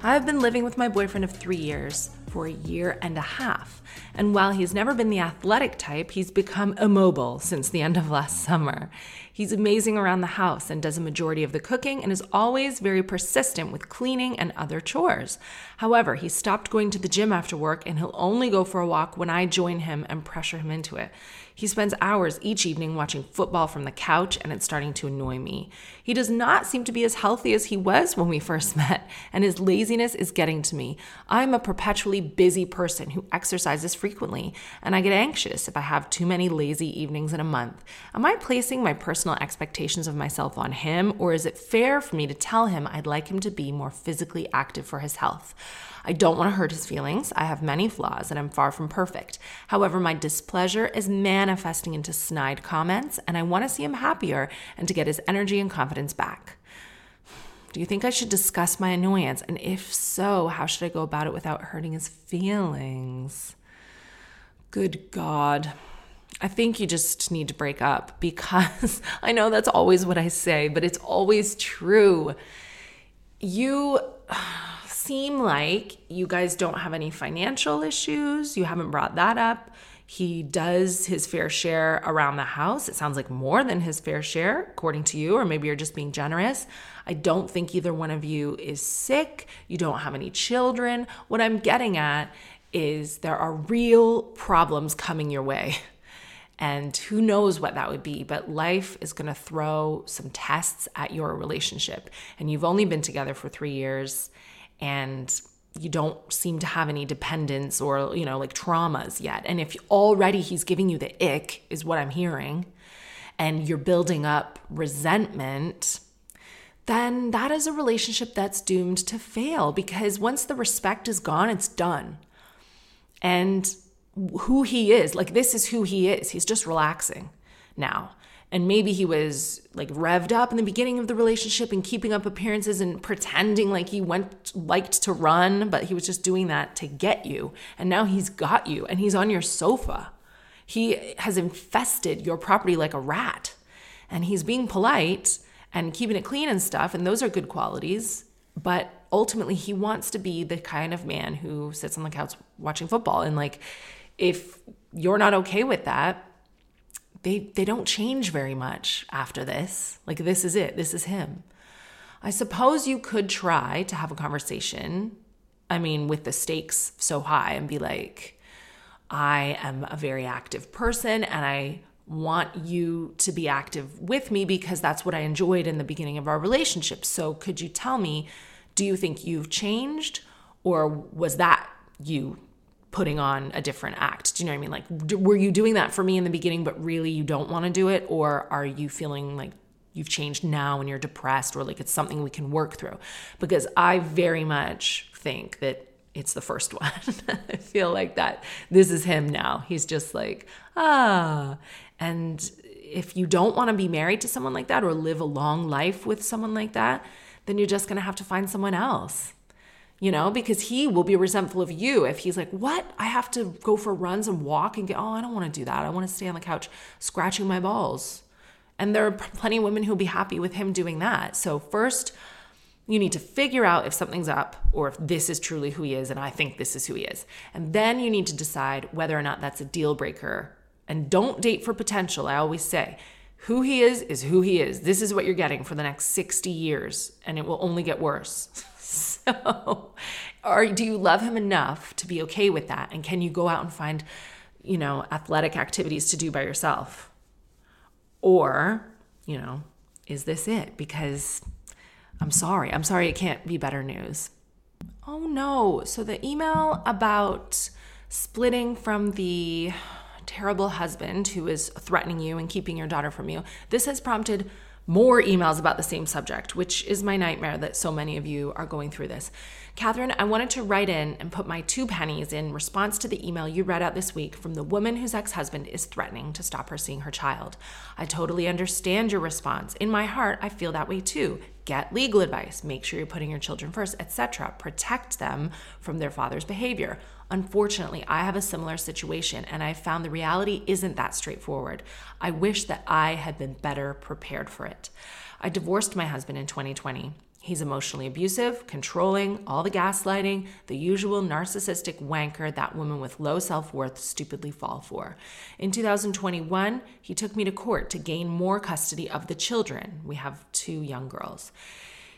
I've been living with my boyfriend of three years for a year and a half. And while he's never been the athletic type, he's become immobile since the end of last summer. He's amazing around the house and does a majority of the cooking and is always very persistent with cleaning and other chores. However, he stopped going to the gym after work and he'll only go for a walk when I join him and pressure him into it. He spends hours each evening watching football from the couch, and it's starting to annoy me. He does not seem to be as healthy as he was when we first <laughs> met, and his laziness is getting to me. I'm a perpetually busy person who exercises frequently, and I get anxious if I have too many lazy evenings in a month. Am I placing my personal expectations of myself on him, or is it fair for me to tell him I'd like him to be more physically active for his health? I don't want to hurt his feelings. I have many flaws and I'm far from perfect. However, my displeasure is manifesting into snide comments, and I want to see him happier and to get his energy and confidence back. Do you think I should discuss my annoyance? And if so, how should I go about it without hurting his feelings? Good God. I think you just need to break up <laughs> because I know that's always what I say, but it's always true. You seem like you guys don't have any financial issues. You haven't brought that up. He does his fair share around the house. It sounds like more than his fair share, according to you, or maybe you're just being generous. I don't think either one of you is sick. You don't have any children. What I'm getting at is there are real problems coming your way. And who knows what that would be, but life is going to throw some tests at your relationship. And you've only been together for three years and you don't seem to have any dependence or you know like traumas yet. And if already he's giving you the ick is what i'm hearing and you're building up resentment then that is a relationship that's doomed to fail because once the respect is gone it's done. And who he is like this is who he is. He's just relaxing now and maybe he was like revved up in the beginning of the relationship and keeping up appearances and pretending like he went liked to run but he was just doing that to get you. And now he's got you and he's on your sofa. He has infested your property like a rat. And he's being polite and keeping it clean and stuff and those are good qualities. But ultimately he wants to be the kind of man who sits on the couch watching football. And like if you're not okay with that they they don't change very much after this. Like this is it. This is him. I suppose you could try to have a conversation. I mean, with the stakes so high and be like, I am a very active person and I want you to be active with me because that's what I enjoyed in the beginning of our relationship. So, could you tell me, do you think you've changed or was that you putting on a different act. Do you know what I mean? Like, were you doing that for me in the beginning, but really you don't want to do it? Or are you feeling like you've changed now and you're depressed or like it's something we can work through? Because I very much think that it's the first <laughs> one. I feel like that this is him now. He's just like, ah. And if you don't want to be married to someone like that or live a long life with someone like that, then you're just going to have to find someone else you know, because he will be resentful of you if he's like, What? I have to go for runs and walk and get, oh, I don't want to do that. I want to stay on the couch scratching my balls. And there are plenty of women who'll be happy with him doing that. So, first, you need to figure out if something's up or if this is truly who he is. And I think this is who he is. And then you need to decide whether or not that's a deal breaker. And don't date for potential. I always say, who he is is who he is. This is what you're getting for the next 60 years, and it will only get worse. <laughs> <laughs> So, or do you love him enough to be okay with that? And can you go out and find, you know, athletic activities to do by yourself? Or, you know, is this it? Because I'm sorry. I'm sorry it can't be better news. Oh no. So the email about splitting from the terrible husband who is threatening you and keeping your daughter from you, this has prompted more emails about the same subject, which is my nightmare that so many of you are going through this. Katherine, I wanted to write in and put my two pennies in response to the email you read out this week from the woman whose ex husband is threatening to stop her seeing her child. I totally understand your response. In my heart, I feel that way too. Get legal advice, make sure you're putting your children first, etc. Protect them from their father's behavior. Unfortunately, I have a similar situation and I found the reality isn't that straightforward. I wish that I had been better prepared for it. I divorced my husband in 2020. He's emotionally abusive, controlling, all the gaslighting, the usual narcissistic wanker that women with low self worth stupidly fall for. In 2021, he took me to court to gain more custody of the children. We have two young girls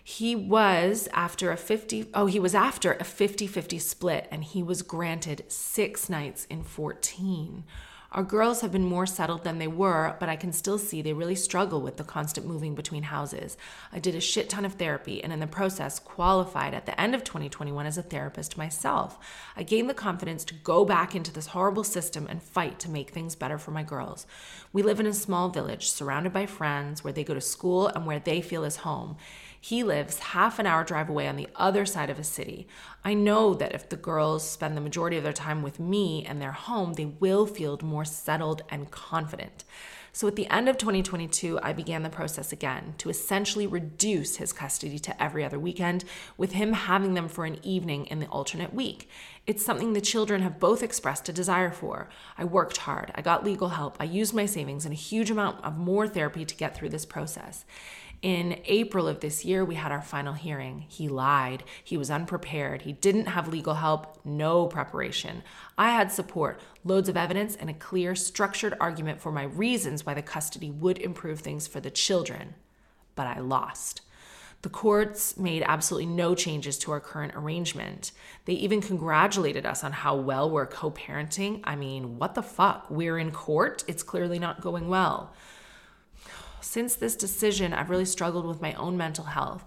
he was after a 50 oh he was after a 50-50 split and he was granted 6 nights in 14 our girls have been more settled than they were, but I can still see they really struggle with the constant moving between houses. I did a shit ton of therapy and in the process qualified at the end of 2021 as a therapist myself. I gained the confidence to go back into this horrible system and fight to make things better for my girls. We live in a small village surrounded by friends where they go to school and where they feel is home. He lives half an hour drive away on the other side of a city. I know that if the girls spend the majority of their time with me and their home, they will feel more settled and confident. So at the end of 2022, I began the process again to essentially reduce his custody to every other weekend, with him having them for an evening in the alternate week. It's something the children have both expressed a desire for. I worked hard, I got legal help, I used my savings and a huge amount of more therapy to get through this process. In April of this year, we had our final hearing. He lied. He was unprepared. He didn't have legal help, no preparation. I had support, loads of evidence, and a clear, structured argument for my reasons why the custody would improve things for the children. But I lost. The courts made absolutely no changes to our current arrangement. They even congratulated us on how well we're co parenting. I mean, what the fuck? We're in court? It's clearly not going well since this decision, I've really struggled with my own mental health.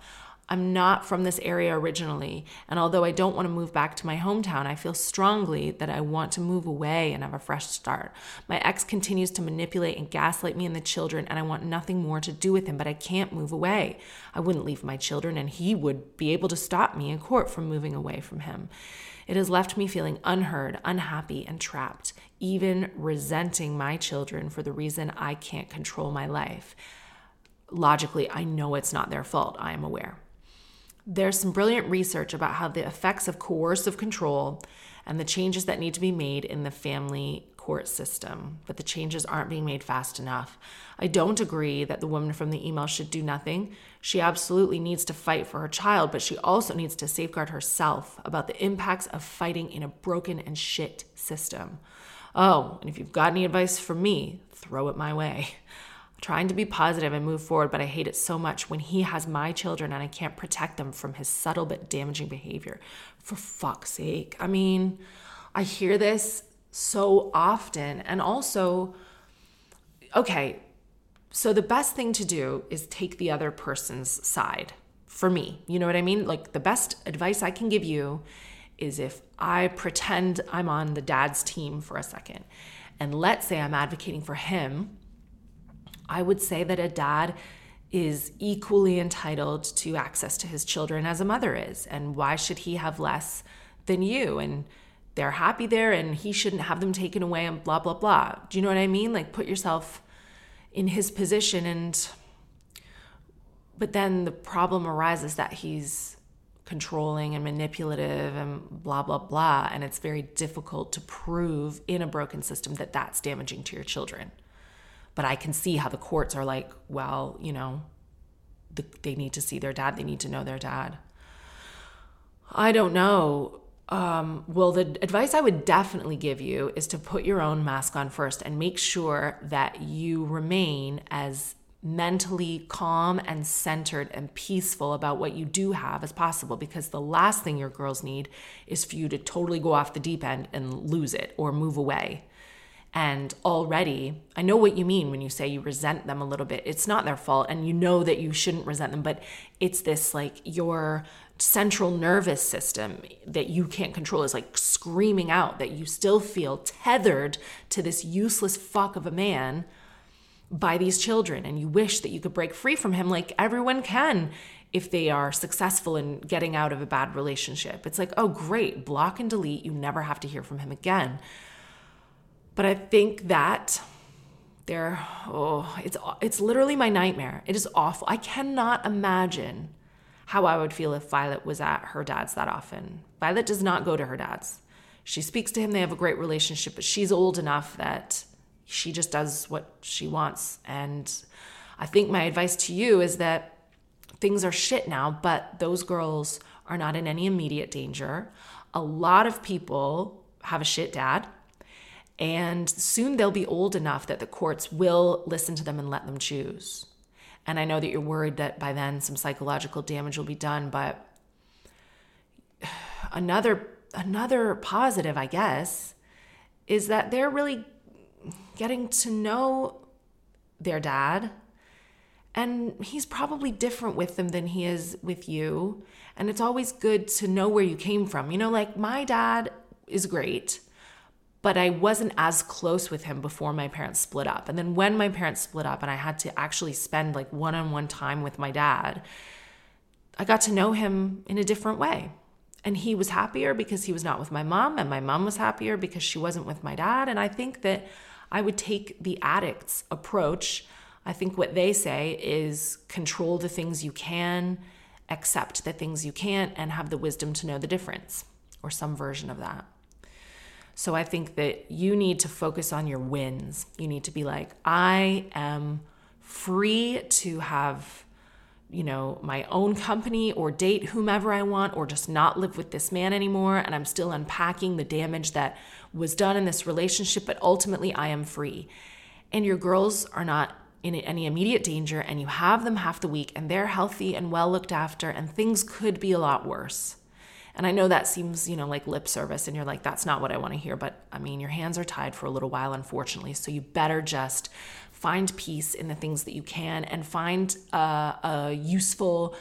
I'm not from this area originally, and although I don't want to move back to my hometown, I feel strongly that I want to move away and have a fresh start. My ex continues to manipulate and gaslight me and the children, and I want nothing more to do with him, but I can't move away. I wouldn't leave my children, and he would be able to stop me in court from moving away from him. It has left me feeling unheard, unhappy, and trapped, even resenting my children for the reason I can't control my life. Logically, I know it's not their fault, I am aware. There's some brilliant research about how the effects of coercive control and the changes that need to be made in the family court system, but the changes aren't being made fast enough. I don't agree that the woman from the email should do nothing. She absolutely needs to fight for her child, but she also needs to safeguard herself about the impacts of fighting in a broken and shit system. Oh, and if you've got any advice for me, throw it my way. <laughs> trying to be positive and move forward, but I hate it so much when he has my children and I can't protect them from his subtle but damaging behavior. For fuck's sake. I mean, I hear this so often. And also, okay, so the best thing to do is take the other person's side for me. You know what I mean? Like the best advice I can give you is if I pretend I'm on the dad's team for a second, and let's say I'm advocating for him, I would say that a dad is equally entitled to access to his children as a mother is. And why should he have less than you? And they're happy there and he shouldn't have them taken away and blah blah blah. Do you know what I mean? Like put yourself in his position and but then the problem arises that he's controlling and manipulative and blah blah blah and it's very difficult to prove in a broken system that that's damaging to your children. But I can see how the courts are like, well, you know, the, they need to see their dad, they need to know their dad. I don't know um, well, the advice I would definitely give you is to put your own mask on first and make sure that you remain as mentally calm and centered and peaceful about what you do have as possible because the last thing your girls need is for you to totally go off the deep end and lose it or move away. And already, I know what you mean when you say you resent them a little bit. It's not their fault, and you know that you shouldn't resent them, but it's this like your central nervous system that you can't control is like screaming out that you still feel tethered to this useless fuck of a man by these children and you wish that you could break free from him like everyone can if they are successful in getting out of a bad relationship. It's like, oh, great, block and delete. You never have to hear from him again. But I think that there, oh, it's it's literally my nightmare. It is awful. I cannot imagine how I would feel if Violet was at her dad's that often. Violet does not go to her dad's. She speaks to him. They have a great relationship, but she's old enough that she just does what she wants. And I think my advice to you is that things are shit now, but those girls are not in any immediate danger. A lot of people have a shit dad, and soon they'll be old enough that the courts will listen to them and let them choose. And I know that you're worried that by then some psychological damage will be done, but <sighs> another another positive, I guess, is that they're really getting to know their dad and he's probably different with them than he is with you. And it's always good to know where you came from. You know, like my dad is great, but I wasn't as close with him before my parents split up. And then when my parents split up and I had to actually spend like one on one time with my dad, I got to know him in a different way. And he was happier because he was not with my mom, and my mom was happier because she wasn't with my dad. And I think that I would take the addict's approach I think what they say is control the things you can, accept the things you can't, and have the wisdom to know the difference, or some version of that. So I think that you need to focus on your wins. You need to be like, I am free to have, you know, my own company or date whomever I want, or just not live with this man anymore. And I'm still unpacking the damage that was done in this relationship, but ultimately I am free. And your girls are not in any immediate danger and you have them half the week and they're healthy and well looked after and things could be a lot worse. And I know that seems, you know, like lip service and you're like that's not what I want to hear, but I mean, your hands are tied for a little while unfortunately, so you better just find peace in the things that you can and find a, a useful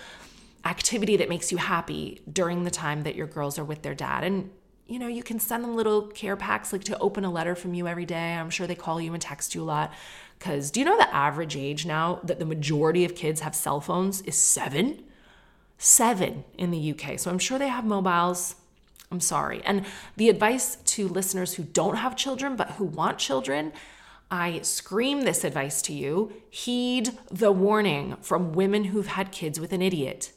activity that makes you happy during the time that your girls are with their dad. And you know, you can send them little care packs like to open a letter from you every day. I'm sure they call you and text you a lot. Because do you know the average age now that the majority of kids have cell phones is seven? Seven in the UK. So I'm sure they have mobiles. I'm sorry. And the advice to listeners who don't have children but who want children, I scream this advice to you heed the warning from women who've had kids with an idiot.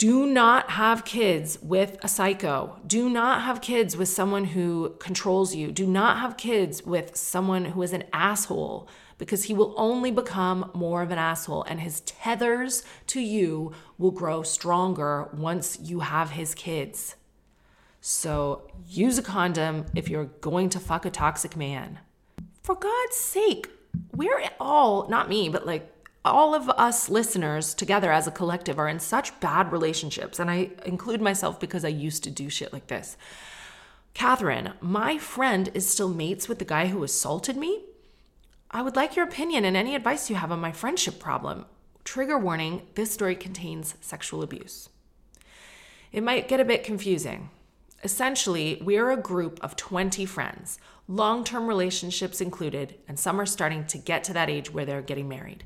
Do not have kids with a psycho. Do not have kids with someone who controls you. Do not have kids with someone who is an asshole because he will only become more of an asshole and his tethers to you will grow stronger once you have his kids. So use a condom if you're going to fuck a toxic man. For God's sake, we're all, not me, but like all of us listeners together as a collective are in such bad relationships. And I include myself because I used to do shit like this. Katherine, my friend is still mates with the guy who assaulted me. I would like your opinion and any advice you have on my friendship problem. Trigger warning this story contains sexual abuse. It might get a bit confusing. Essentially, we're a group of 20 friends, long term relationships included, and some are starting to get to that age where they're getting married.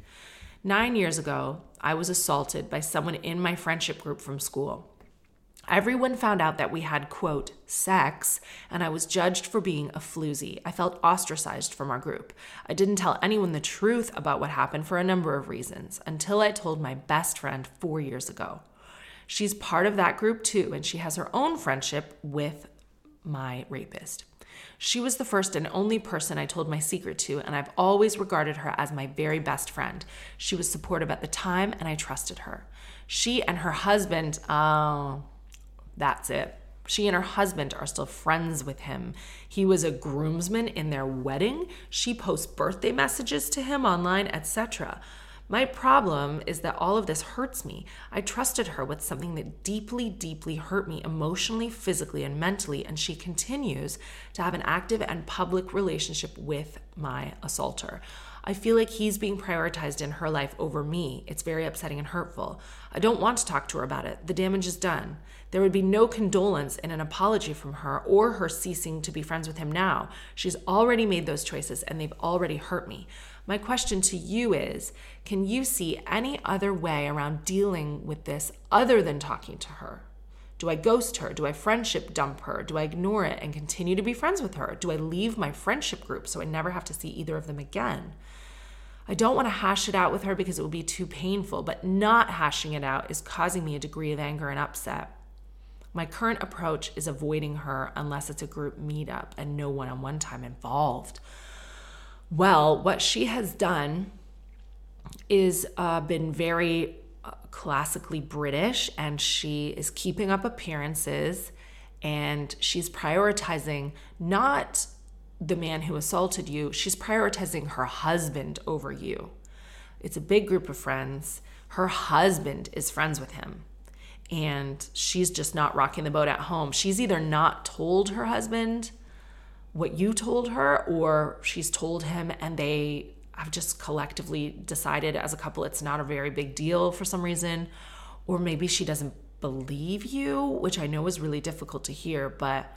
Nine years ago, I was assaulted by someone in my friendship group from school. Everyone found out that we had, quote, sex, and I was judged for being a floozy. I felt ostracized from our group. I didn't tell anyone the truth about what happened for a number of reasons until I told my best friend four years ago. She's part of that group too, and she has her own friendship with my rapist. She was the first and only person I told my secret to, and I've always regarded her as my very best friend. She was supportive at the time, and I trusted her. She and her husband, oh, that's it. She and her husband are still friends with him. He was a groomsman in their wedding. She posts birthday messages to him online, etc. My problem is that all of this hurts me. I trusted her with something that deeply, deeply hurt me emotionally, physically, and mentally, and she continues to have an active and public relationship with my assaulter. I feel like he's being prioritized in her life over me. It's very upsetting and hurtful. I don't want to talk to her about it. The damage is done. There would be no condolence in an apology from her or her ceasing to be friends with him now. She's already made those choices and they've already hurt me. My question to you is can you see any other way around dealing with this other than talking to her? Do I ghost her? Do I friendship dump her? Do I ignore it and continue to be friends with her? Do I leave my friendship group so I never have to see either of them again? I don't want to hash it out with her because it will be too painful, but not hashing it out is causing me a degree of anger and upset. My current approach is avoiding her unless it's a group meetup and no one on one time involved. Well, what she has done is uh, been very uh, classically British and she is keeping up appearances and she's prioritizing not the man who assaulted you, she's prioritizing her husband over you. It's a big group of friends. Her husband is friends with him. And she's just not rocking the boat at home. She's either not told her husband what you told her, or she's told him and they have just collectively decided as a couple it's not a very big deal for some reason. Or maybe she doesn't believe you, which I know is really difficult to hear, but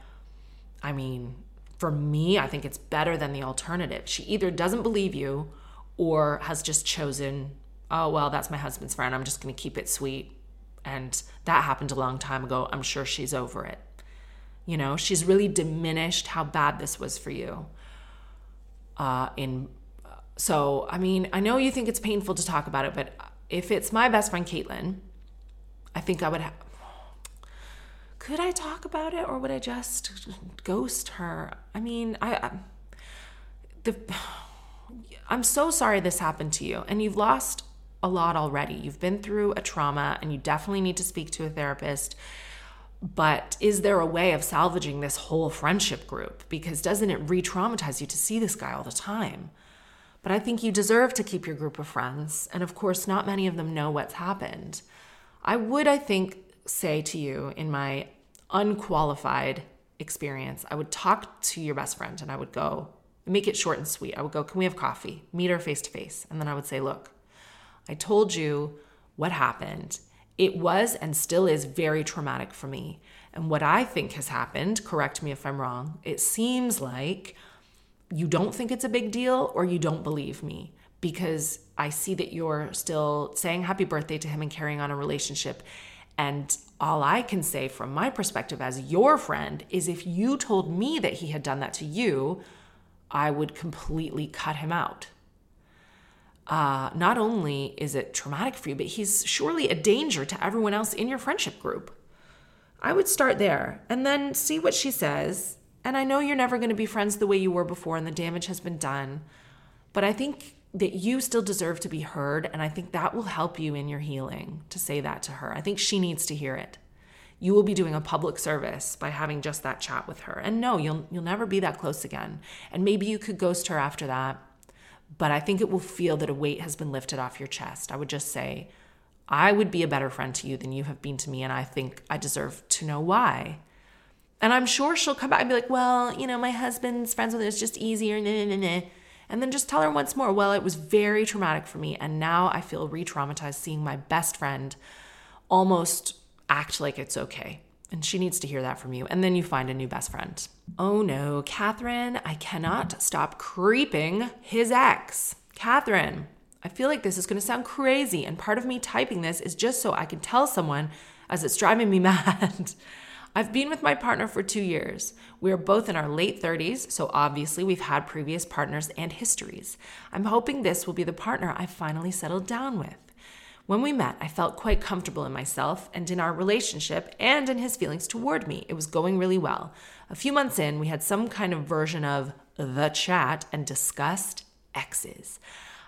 I mean, for me, I think it's better than the alternative. She either doesn't believe you or has just chosen, oh, well, that's my husband's friend. I'm just going to keep it sweet. And that happened a long time ago. I'm sure she's over it. You know, she's really diminished how bad this was for you. Uh, in so, I mean, I know you think it's painful to talk about it, but if it's my best friend Caitlin, I think I would have could I talk about it or would I just ghost her? I mean, I, I the I'm so sorry this happened to you and you've lost a lot already. You've been through a trauma and you definitely need to speak to a therapist. But is there a way of salvaging this whole friendship group? Because doesn't it re traumatize you to see this guy all the time? But I think you deserve to keep your group of friends. And of course, not many of them know what's happened. I would, I think, say to you in my unqualified experience, I would talk to your best friend and I would go, make it short and sweet. I would go, Can we have coffee? Meet her face to face. And then I would say, Look, I told you what happened. It was and still is very traumatic for me. And what I think has happened, correct me if I'm wrong, it seems like you don't think it's a big deal or you don't believe me because I see that you're still saying happy birthday to him and carrying on a relationship. And all I can say from my perspective as your friend is if you told me that he had done that to you, I would completely cut him out. Uh, not only is it traumatic for you, but he's surely a danger to everyone else in your friendship group. I would start there and then see what she says. And I know you're never going to be friends the way you were before and the damage has been done. But I think that you still deserve to be heard. And I think that will help you in your healing to say that to her. I think she needs to hear it. You will be doing a public service by having just that chat with her. And no, you'll you'll never be that close again. And maybe you could ghost her after that. But I think it will feel that a weight has been lifted off your chest. I would just say, I would be a better friend to you than you have been to me. And I think I deserve to know why. And I'm sure she'll come back and be like, well, you know, my husband's friends with it. It's just easier. Nah, nah, nah, and then just tell her once more, well, it was very traumatic for me. And now I feel re traumatized seeing my best friend almost act like it's okay. And she needs to hear that from you. And then you find a new best friend. Oh no, Katherine, I cannot stop creeping his ex. Katherine, I feel like this is to sound crazy. And part of me typing this is just so I can tell someone as it's driving me <laughs> mad. I've been with my partner for two years. We are both in our late 30s, so obviously we've had previous partners and histories. I'm hoping this will be the partner I finally settled down with. When we met, I felt quite comfortable in myself and in our relationship and in his feelings toward me. It was going really well. A few months in, we had some kind of version of the chat and discussed exes.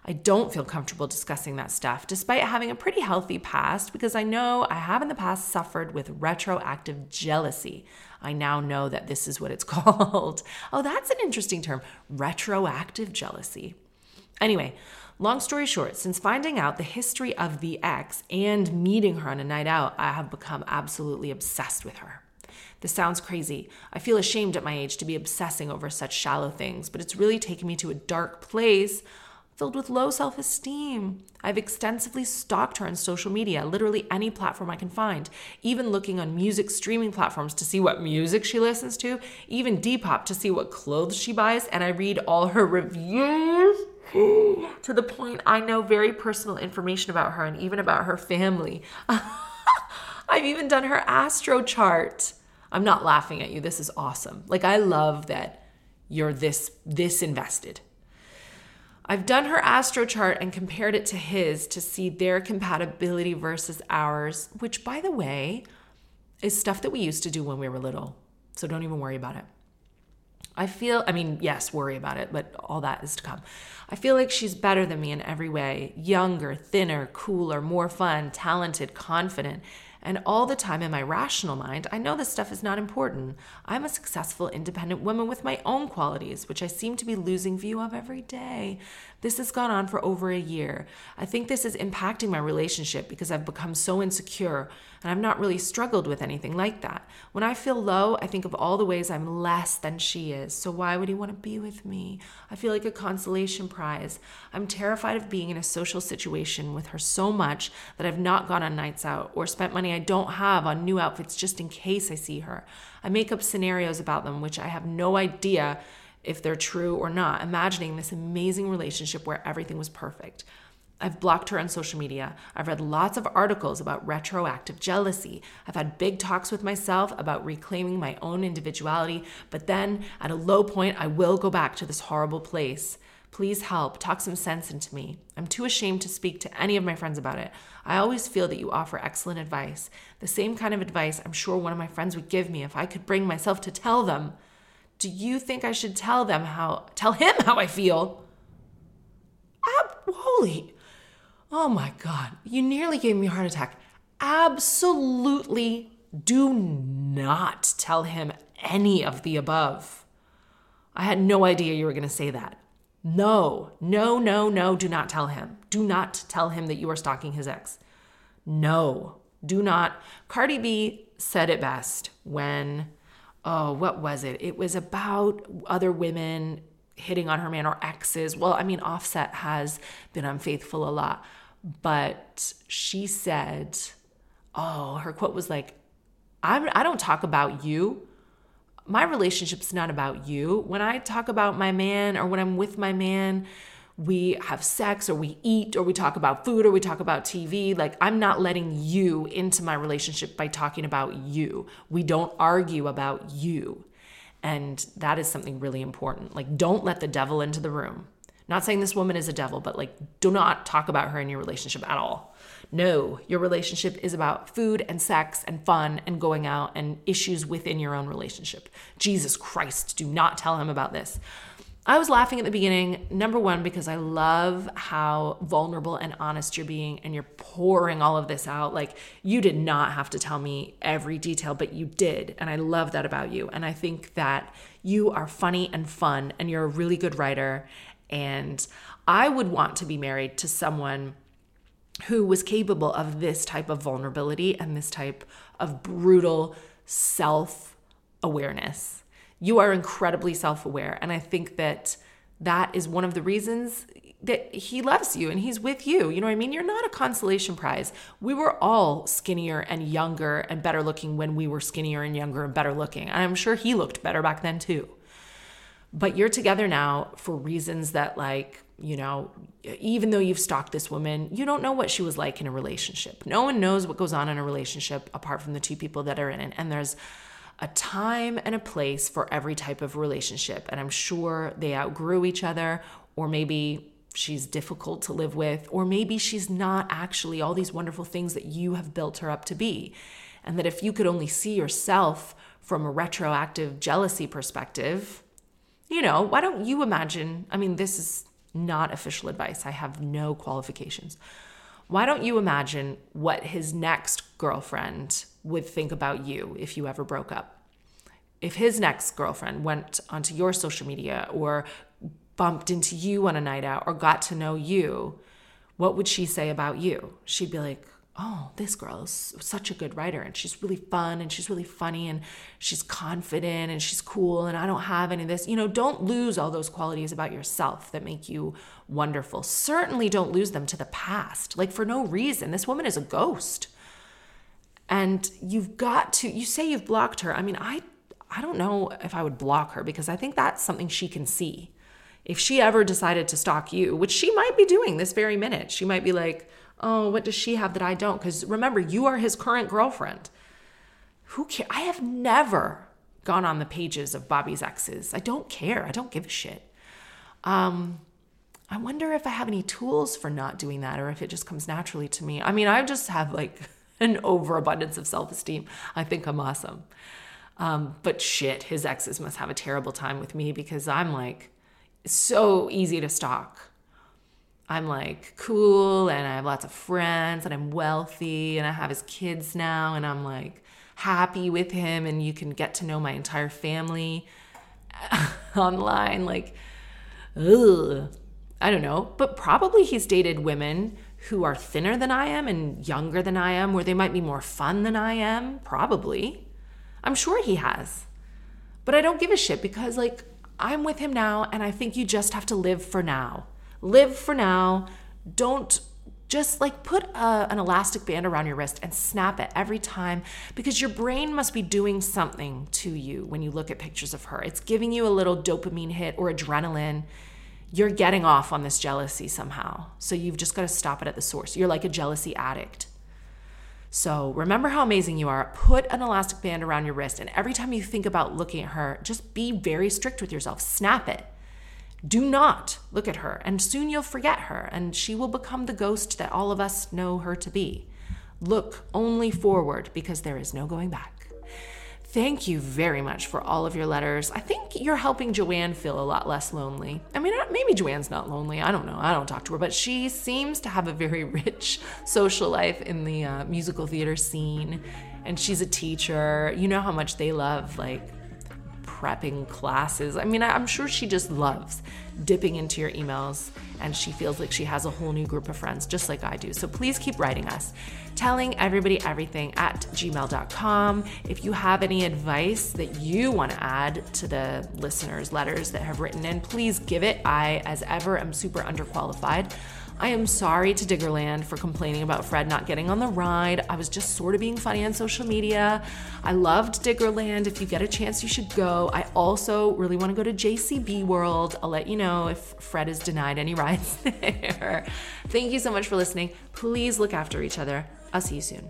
I don't feel comfortable discussing that stuff, despite having a pretty healthy past, because I know I have in the past suffered with retroactive jealousy. I now know that this is what it's <laughs> called. oh, that's an interesting term retroactive jealousy. Anyway, long story short, since finding out the history of the ex and meeting her on a night out, I have become absolutely obsessed with her. This sounds crazy. I feel ashamed at my age to be obsessing over such shallow things, but it's really taken me to a dark place filled with low self esteem. I've extensively stalked her on social media, literally any platform I can find, even looking on music streaming platforms to see what music she listens to, even Depop to see what clothes she buys, and I read all her reviews. <gasps> to the point I know very personal information about her and even about her family. <laughs> I've even done her astro chart. I'm not laughing at you. This is awesome. Like I love that you're this this invested. I've done her astro chart and compared it to his to see their compatibility versus ours, which, by the way, is stuff that we used to do when we were little. So don't even worry about it. I feel, I mean, yes, worry about it, but all that is to come. I feel like she's better than me in every way younger, thinner, cooler, more fun, talented, confident. And all the time in my rational mind, I know this stuff is not important. I'm a successful, independent woman with my own qualities, which I seem to be losing view of every day. This has gone on for over a year. I think this is impacting my relationship because I've become so insecure and I've not really struggled with anything like that. When I feel low, I think of all the ways I'm less than she is. So why would he want to be with me? I feel like a consolation prize. I'm terrified of being in a social situation with her so much that I've not gone on nights out or spent money I don't have on new outfits just in case I see her. I make up scenarios about them, which I have no idea if they're true or not, imagining this amazing relationship where everything was perfect. I've blocked her on social media. I've read lots of articles about retroactive jealousy. I've had big talks with myself about reclaiming my own individuality, but then at a low point, I will go back to this horrible place. Please help, talk some sense into me. I'm too ashamed to speak to any of my friends about it. I always feel that you offer excellent advice, the same kind of advice I'm sure one of my friends would give me if I could bring myself to tell them. Do you think I should tell them how, tell him how I feel? Ab- holy, Oh my God, you nearly gave me a heart attack. Absolutely do not tell him any of the above. I had no idea you were going to say that. No, no, no, no, do not tell him. Do not tell him that you are stalking his ex. No, do not. Cardi B said it best when, oh, what was it? It was about other women hitting on her man or exes. Well, I mean, Offset has been unfaithful a lot but she said, oh, her quote was like, I'm, I don't talk about you. My relationship's not about you. When I talk about my man or when I'm with my man, we have sex or we eat or we talk about food or we talk about TV. Like, I'm not letting you into my relationship by talking about you. We don't argue about you. And that is something really important. Like, don't let the devil into the room. Not saying this woman is a devil, but like, do not talk about her in your relationship at all. No, your relationship is about food and sex and fun and going out and issues within your own relationship. Jesus Christ, do not tell him about this. I was laughing at the beginning, number one, because I love how vulnerable and honest you're being and you're pouring all of this out. Like, you did not have to tell me every detail, but you did. And I love that about you. And I think that you are funny and fun and you're a really good writer. And I would want to be married to someone who was capable of this type of vulnerability and this type of brutal self awareness. You are incredibly self aware. And I think that that is one of the reasons that he loves you and he's with you. You know what I mean? You're not a consolation prize. We were all skinnier and younger and better looking when we were skinnier and younger and better looking. And I'm sure he looked better back then too but you're together now for reasons that like you know even though you've stalked this woman you don't know what she was like in a relationship no one knows what goes on in a relationship apart from the two people that are in it and there's a time and a place for every type of relationship and i'm sure they outgrew each other or maybe she's difficult to live with or maybe she's not actually all these wonderful things that you have built her up to be and that if you could only see yourself from a retroactive jealousy perspective you know, why don't you imagine? I mean, this is not official advice, I have no qualifications. Why don't you imagine what his next girlfriend would think about you if you ever broke up? If his next girlfriend went onto your social media or bumped into you on a night out or got to know you, what would she say about you? She'd be like, oh, this girl is such a good writer and she's really fun and she's really funny and she's confident and she's cool and I don't have any of this. You know, don't lose all those qualities about yourself that make you wonderful. Certainly don't lose them to the past, like for no reason. This woman is a ghost. And you've got to, you say you've blocked her. I mean, I, I don't know if I would block her because I think that's something she can see. If she ever decided to stalk you, which she might be doing this very minute, she might be like, oh, what does she have that I don't? Because remember, you are his current girlfriend. Who cares? I have never gone on the pages of Bobby's exes. I don't care. I don't give a shit. Um, I wonder if I have any tools for not doing that or if it just comes naturally to me. I mean, I just have like <laughs> an overabundance of self esteem. I think I'm awesome. Um, but shit, his exes must have a terrible time with me because I'm like so easy to stalk. I'm like cool and I have lots of friends and I'm wealthy and I have his kids now and I'm like happy with him and you can get to know my entire family <laughs> online. Like, ugh. I don't know, but probably he's dated women who are thinner than I am and younger than I am, where they might be more fun than I am. Probably. I'm sure he has. But I don't give a shit because, like, I'm with him now and I think you just have to live for now. Live for now. Don't just like put a, an elastic band around your wrist and snap it every time because your brain must be doing something to you when you look at pictures of her. It's giving you a little dopamine hit or adrenaline. You're getting off on this jealousy somehow. So you've just got to stop it at the source. You're like a jealousy addict. So remember how amazing you are. Put an elastic band around your wrist, and every time you think about looking at her, just be very strict with yourself. Snap it. Do not look at her, and soon you'll forget her, and she will become the ghost that all of us know her to be. Look only forward because there is no going back. Thank you very much for all of your letters. I think you're helping Joanne feel a lot less lonely. I mean, maybe Joanne's not lonely. I don't know. I don't talk to her, but she seems to have a very <laughs> rich social life in the uh, musical theater scene. And she's a teacher. You know how much they love, like, prepping classes. I mean, I'm sure she just loves dipping into your emails and she feels like she has a whole new group of friends, just like I do. So please keep writing us, telling everybody everything at gmail.com. If you have any advice that you want to add to the listeners' letters that have written in, please give it. I, as ever, am super underqualified. I am sorry to Diggerland for complaining about Fred not getting on the ride. I was just sort of being funny on social media. I loved Diggerland. If you get a chance, you should go. I also really want to go to JCB World. I'll let you know if Fred is denied any <laughs> rides there. Thank you so much for listening. Please look after each other. I'll see you soon.